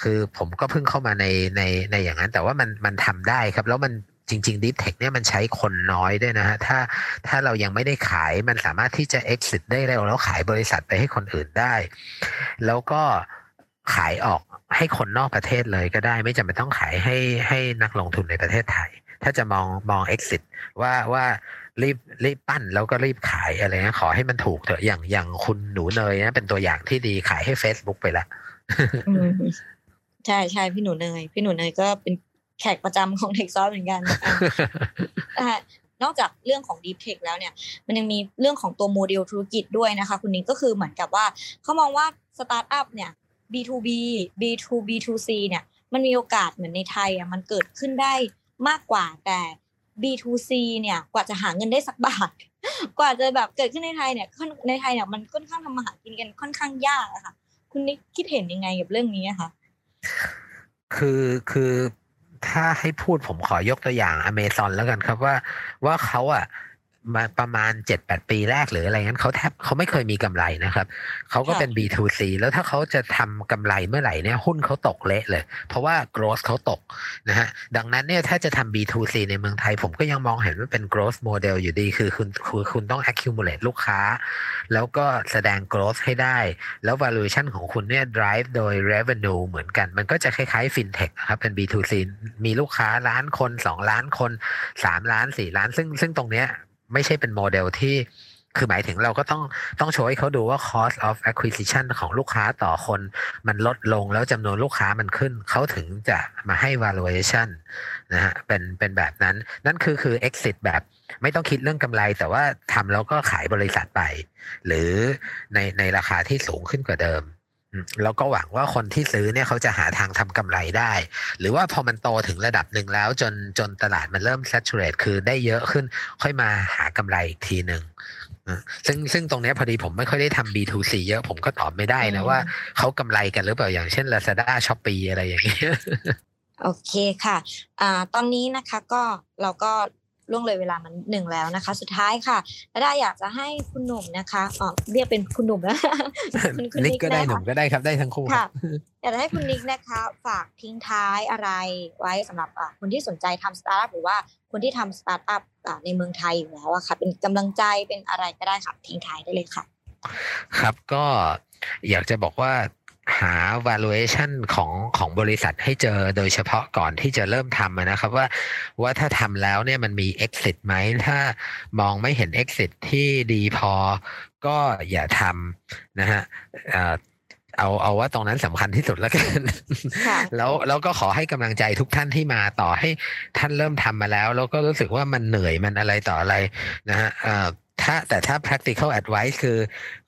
คือผมก็เพิ่งเข้ามาในในในอย่างนั้น แต่ว่ามันมันทำได้ครับแล้วมันจริงๆ Deep Tech เนี่ยมันใช้คนน้อยด้วยนะฮะ ถ้าถ้าเรายังไม่ได้ขายมันสามารถที่จะ exit ได้เร็วแล้วขายบริษัทไปให้คนอื่นได้ แล้วก็ ขายออกให้คนนอกประเทศเลยก็ได้ ไม่จำเป็นต้องขายให้ให้นักลงทุนในประเทศไทย ถ้าจะมองมอง exit ว่าว่ารีบรีบปั้นแล้วก็รีบขายอะไรเงี้ยขอให้มันถูกเถอะอย่างอย่างคุณหนูเนยนะเป็นตัวอย่างที่ดีขายให้ Facebook ไปละใช่ใช่พี่หนูเนยพี่หนูเนยก็เป็นแขกประจำของเทคซอสเหมือนกันนอกจากเรื่องของ Deep Tech แล้วเนี่ย มันยังมีเรื่องของตัวโมเดลธุรกิจด้วยนะคะ คุณนิ้งก็คือเหมือนกับว่าเขามองว่าสตาร์ทอัพเนี่ย B2B B2B2C เนี่ยมันมีโอกาสเหมือนในไทยอะมันเกิดขึ้นได้มากกว่าแต่ B2C เนี่ยกว่าจะหาเงินได้สักบาท กว่าจะแบบเกิดขึ้นในไทยเนี่ยในไทยเนี่ยมันค่อนข้างทำมาหากินกันค่อนข้างยากอะค่ะ คุณนิกคิดเห็นยังไงกับเรื่องนี้อะคะคือคือถ้าให้พูดผมขอยกตัวอย่างอเมซอนแล้วกันครับว่าว่าเขาอะ มาประมาณเจ็ดแปดปีแรกหรืออะไรงั้นเขาแทบเขาไม่เคยมีกำไรนะครับเขาก็เป็น B2C แล้วถ้าเขาจะทำกำไรเมื่อไหร่เนี่ยหุ้นเขาตกเละเลย เพราะว่า growth เขาตกนะฮะดังนั้นเนี่ยถ้าจะทำ B2C ในเมืองไทย ผมก็ยังมองเห็นว่าเป็น growth model อยู่ดีคือคุณคือคุณต้อง accumulate ลูกค้า แล้วก็แสดง growth ให้ได้ แล้ว valuation ของคุณเนี่ย drive โดย revenue เหมือนกัน มันก็จะคล้ายๆ fintech ครับเป็น B2C มีลูกค้าล้านคน 2 ล้านคน 3 ล้าน 4 ล้าน ซึ่งซึ่งตรงเนี้ย ไม่ใช่เป็นโมเดลที่คือหมายถึงเราก็ต้องต้องโชว์ให้เขาดูว่า cost of acquisition ของลูกค้าต่อคนมันลดลงแล้วจำนวนลูกค้ามันขึ้น เขาถึงจะมาให้ valuation นะฮะเป็นเป็นแบบนั้น นั่นคือคือ exit แบบไม่ต้องคิดเรื่องกำไร แต่ว่าทำแล้วก็ขายบริษัทไป หรือในในราคาที่สูงขึ้นกว่าเดิม แล้วก็หวังว่าคนที่ซื้อเนี่ยเขาจะหาทางทำกำไรได้ หรือว่าพอมันโตถึงระดับหนึ่งแล้วจนจนตลาดมันเริ่ม saturate คือได้เยอะขึ้น ค่อยมาหากำไรอีกทีหนึ่งซึ่งซึ่งตรงนี้พอดีผมไม่ค่อยได้ทำ B2C เยอะผมก็ตอบไม่ได้นะว่าเขากำไรกันหรือเปล่าอย่างเช่น Lazada Shopee อะไรอย่างเงี้ยโอเคค่ะอ่าตอนนี้นะคะก็เราก็ ล่วงเลยเวลามันหนึ่งแล้วนะคะ สุดท้ายค่ะและได้อยากจะให้คุณหนุ่มนะคะอ๋อเรียกเป็นคุณหนุ่มนะคุณนิกก็ได้หนุ่มก็ได้ครับได้ทั้งคู่ค่ะอยากจะให้คุณนิกนะคะ ฝากทิ้งท้ายอะไรไว้สำหรับคนที่สนใจทำสตาร์ทอัพหรือว่าคนที่ทำสตาร์ทอัพในเมืองไทยอยู่แล้วอะค่ะ เป็นกำลังใจเป็นอะไรก็ได้ค่ะทิ้งท้ายได้เลยค่ะ ครับก็อยากจะบอกว่า หา valuation ของของบริษัทให้เจอโดยเฉพาะก่อนที่จะเริ่มทำนะครับว่าว่าถ้าทำแล้วเนี่ยมันมี exit ไหม ถ้ามองไม่เห็น exit ที่ดีพอก็อย่าทำนะฮะเอาเอาว่าตรงนั้นสำคัญที่สุดแล้วกัน แล้วแล้วก็ขอให้กำลังใจทุกท่านที่มาต่อให้ท่านเริ่มทำมาแล้ว แล้วก็รู้สึกว่ามันเหนื่อยมันอะไรต่ออะไรนะฮะ ถ้าแต่ถ้า practical advice คือ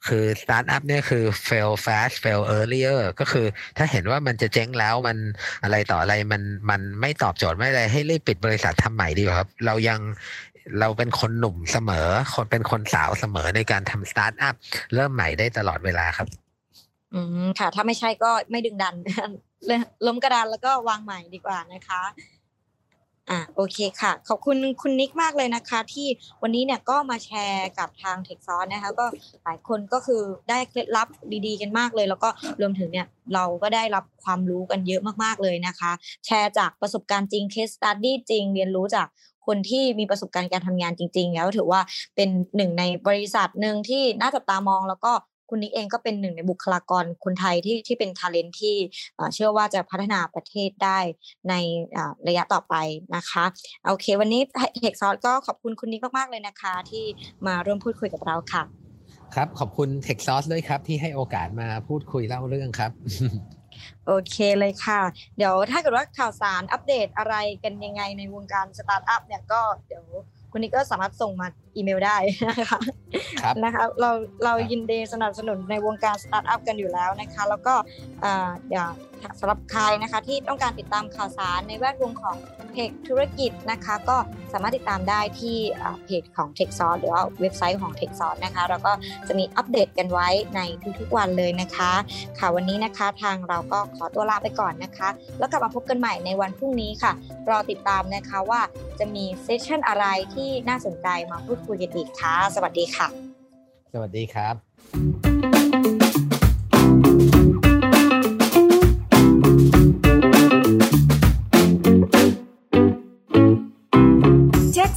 คือ startup เนี่ยคือ fail fast fail earlier ก็คือถ้าเห็นว่ามันจะเจ๊งแล้วมันอะไรต่ออะไรมันมันไม่ตอบโจทย์ไม่อะไรให้รีบปิดบริษัททำใหม่ดีกว่าครับ เรายังเราเป็นคนหนุ่มเสมอ คนเป็นคนสาวเสมอในการทำสตาร์ทอัพเริ่มใหม่ได้ตลอดเวลาครับ อืมค่ะ ถ้าไม่ใช่ก็ไม่ดึงดันล้มกระดานแล้วก็วางใหม่ดีกว่านะคะ อ่าโอเคค่ะ ขอบคุณคุณนิกมากเลยนะคะ ที่วันนี้เนี่ยก็มาแชร์กับทาง Techsauce นะคะก็หลายคนก็คือได้เคล็ดลับดีๆ กันมากเลย แล้วก็รวมถึงเนี่ยเราก็ได้รับความรู้กันเยอะมากๆเลยนะคะ แชร์จากประสบการณ์จริง case study จริง เรียนรู้จากคนที่มีประสบการณ์การทำงานจริง ๆ แล้วถือว่าเป็นหนึ่งในบริษัทหนึ่งที่น่าจับตามองแล้วก็ คุณนิกเองก็เป็นหนึ่งในบุคลากรคนไทยที่ที่เป็น talent ที่เชื่อว่าจะพัฒนาประเทศได้ในระยะต่อไปนะคะโอเค วันนี้ Techsauce ก็ขอบคุณคุณนิกมากๆเลยนะคะ ที่มาร่วมพูดคุยกับเราค่ะ ครับขอบคุณ Techsauce ด้วยครับที่ให้โอกาสมาพูดคุยเล่าเรื่องครับโอเคเลยค่ะ เดี๋ยวถ้าเกิดว่าข่าวสารอัปเดตอะไรกันยังไงในวงการสตาร์ทอัพเนี่ยก็เดี๋ยว คุณนิกก็สามารถส่งมาอีเมลได้นะคะนะคะเราเรายินดีสนับสนุนในวงการสตาร์ทอัพกันอยู่แล้วนะคะ แล้วก็เดี๋ยว สำหรับใครนะคะที่ต้องการติดตามข่าวสารในแวดวงของเพจธุรกิจนะคะ ก็สามารถติดตามได้ที่เพจของ t e c h s o u r c หรือว่าเว็บไซต์ของ t e c h s o u r c นะคะเราก็จะมีอัปเดตกันไว้ในทุกๆวันเลยนะคะ ค่ะวันนี้นะคะทางเราก็ขอตัวลาไปก่อนนะคะ แล้วกลับมาพบกันใหม่ในวันพรุ่งนี้ค่ะ รอติดตามนะคะว่าจะมีเซสชั่นอะไรที่น่าสนใจมาพูดคุยกันอีกค่ะ สวัสดีค่ะ สวัสดีครับ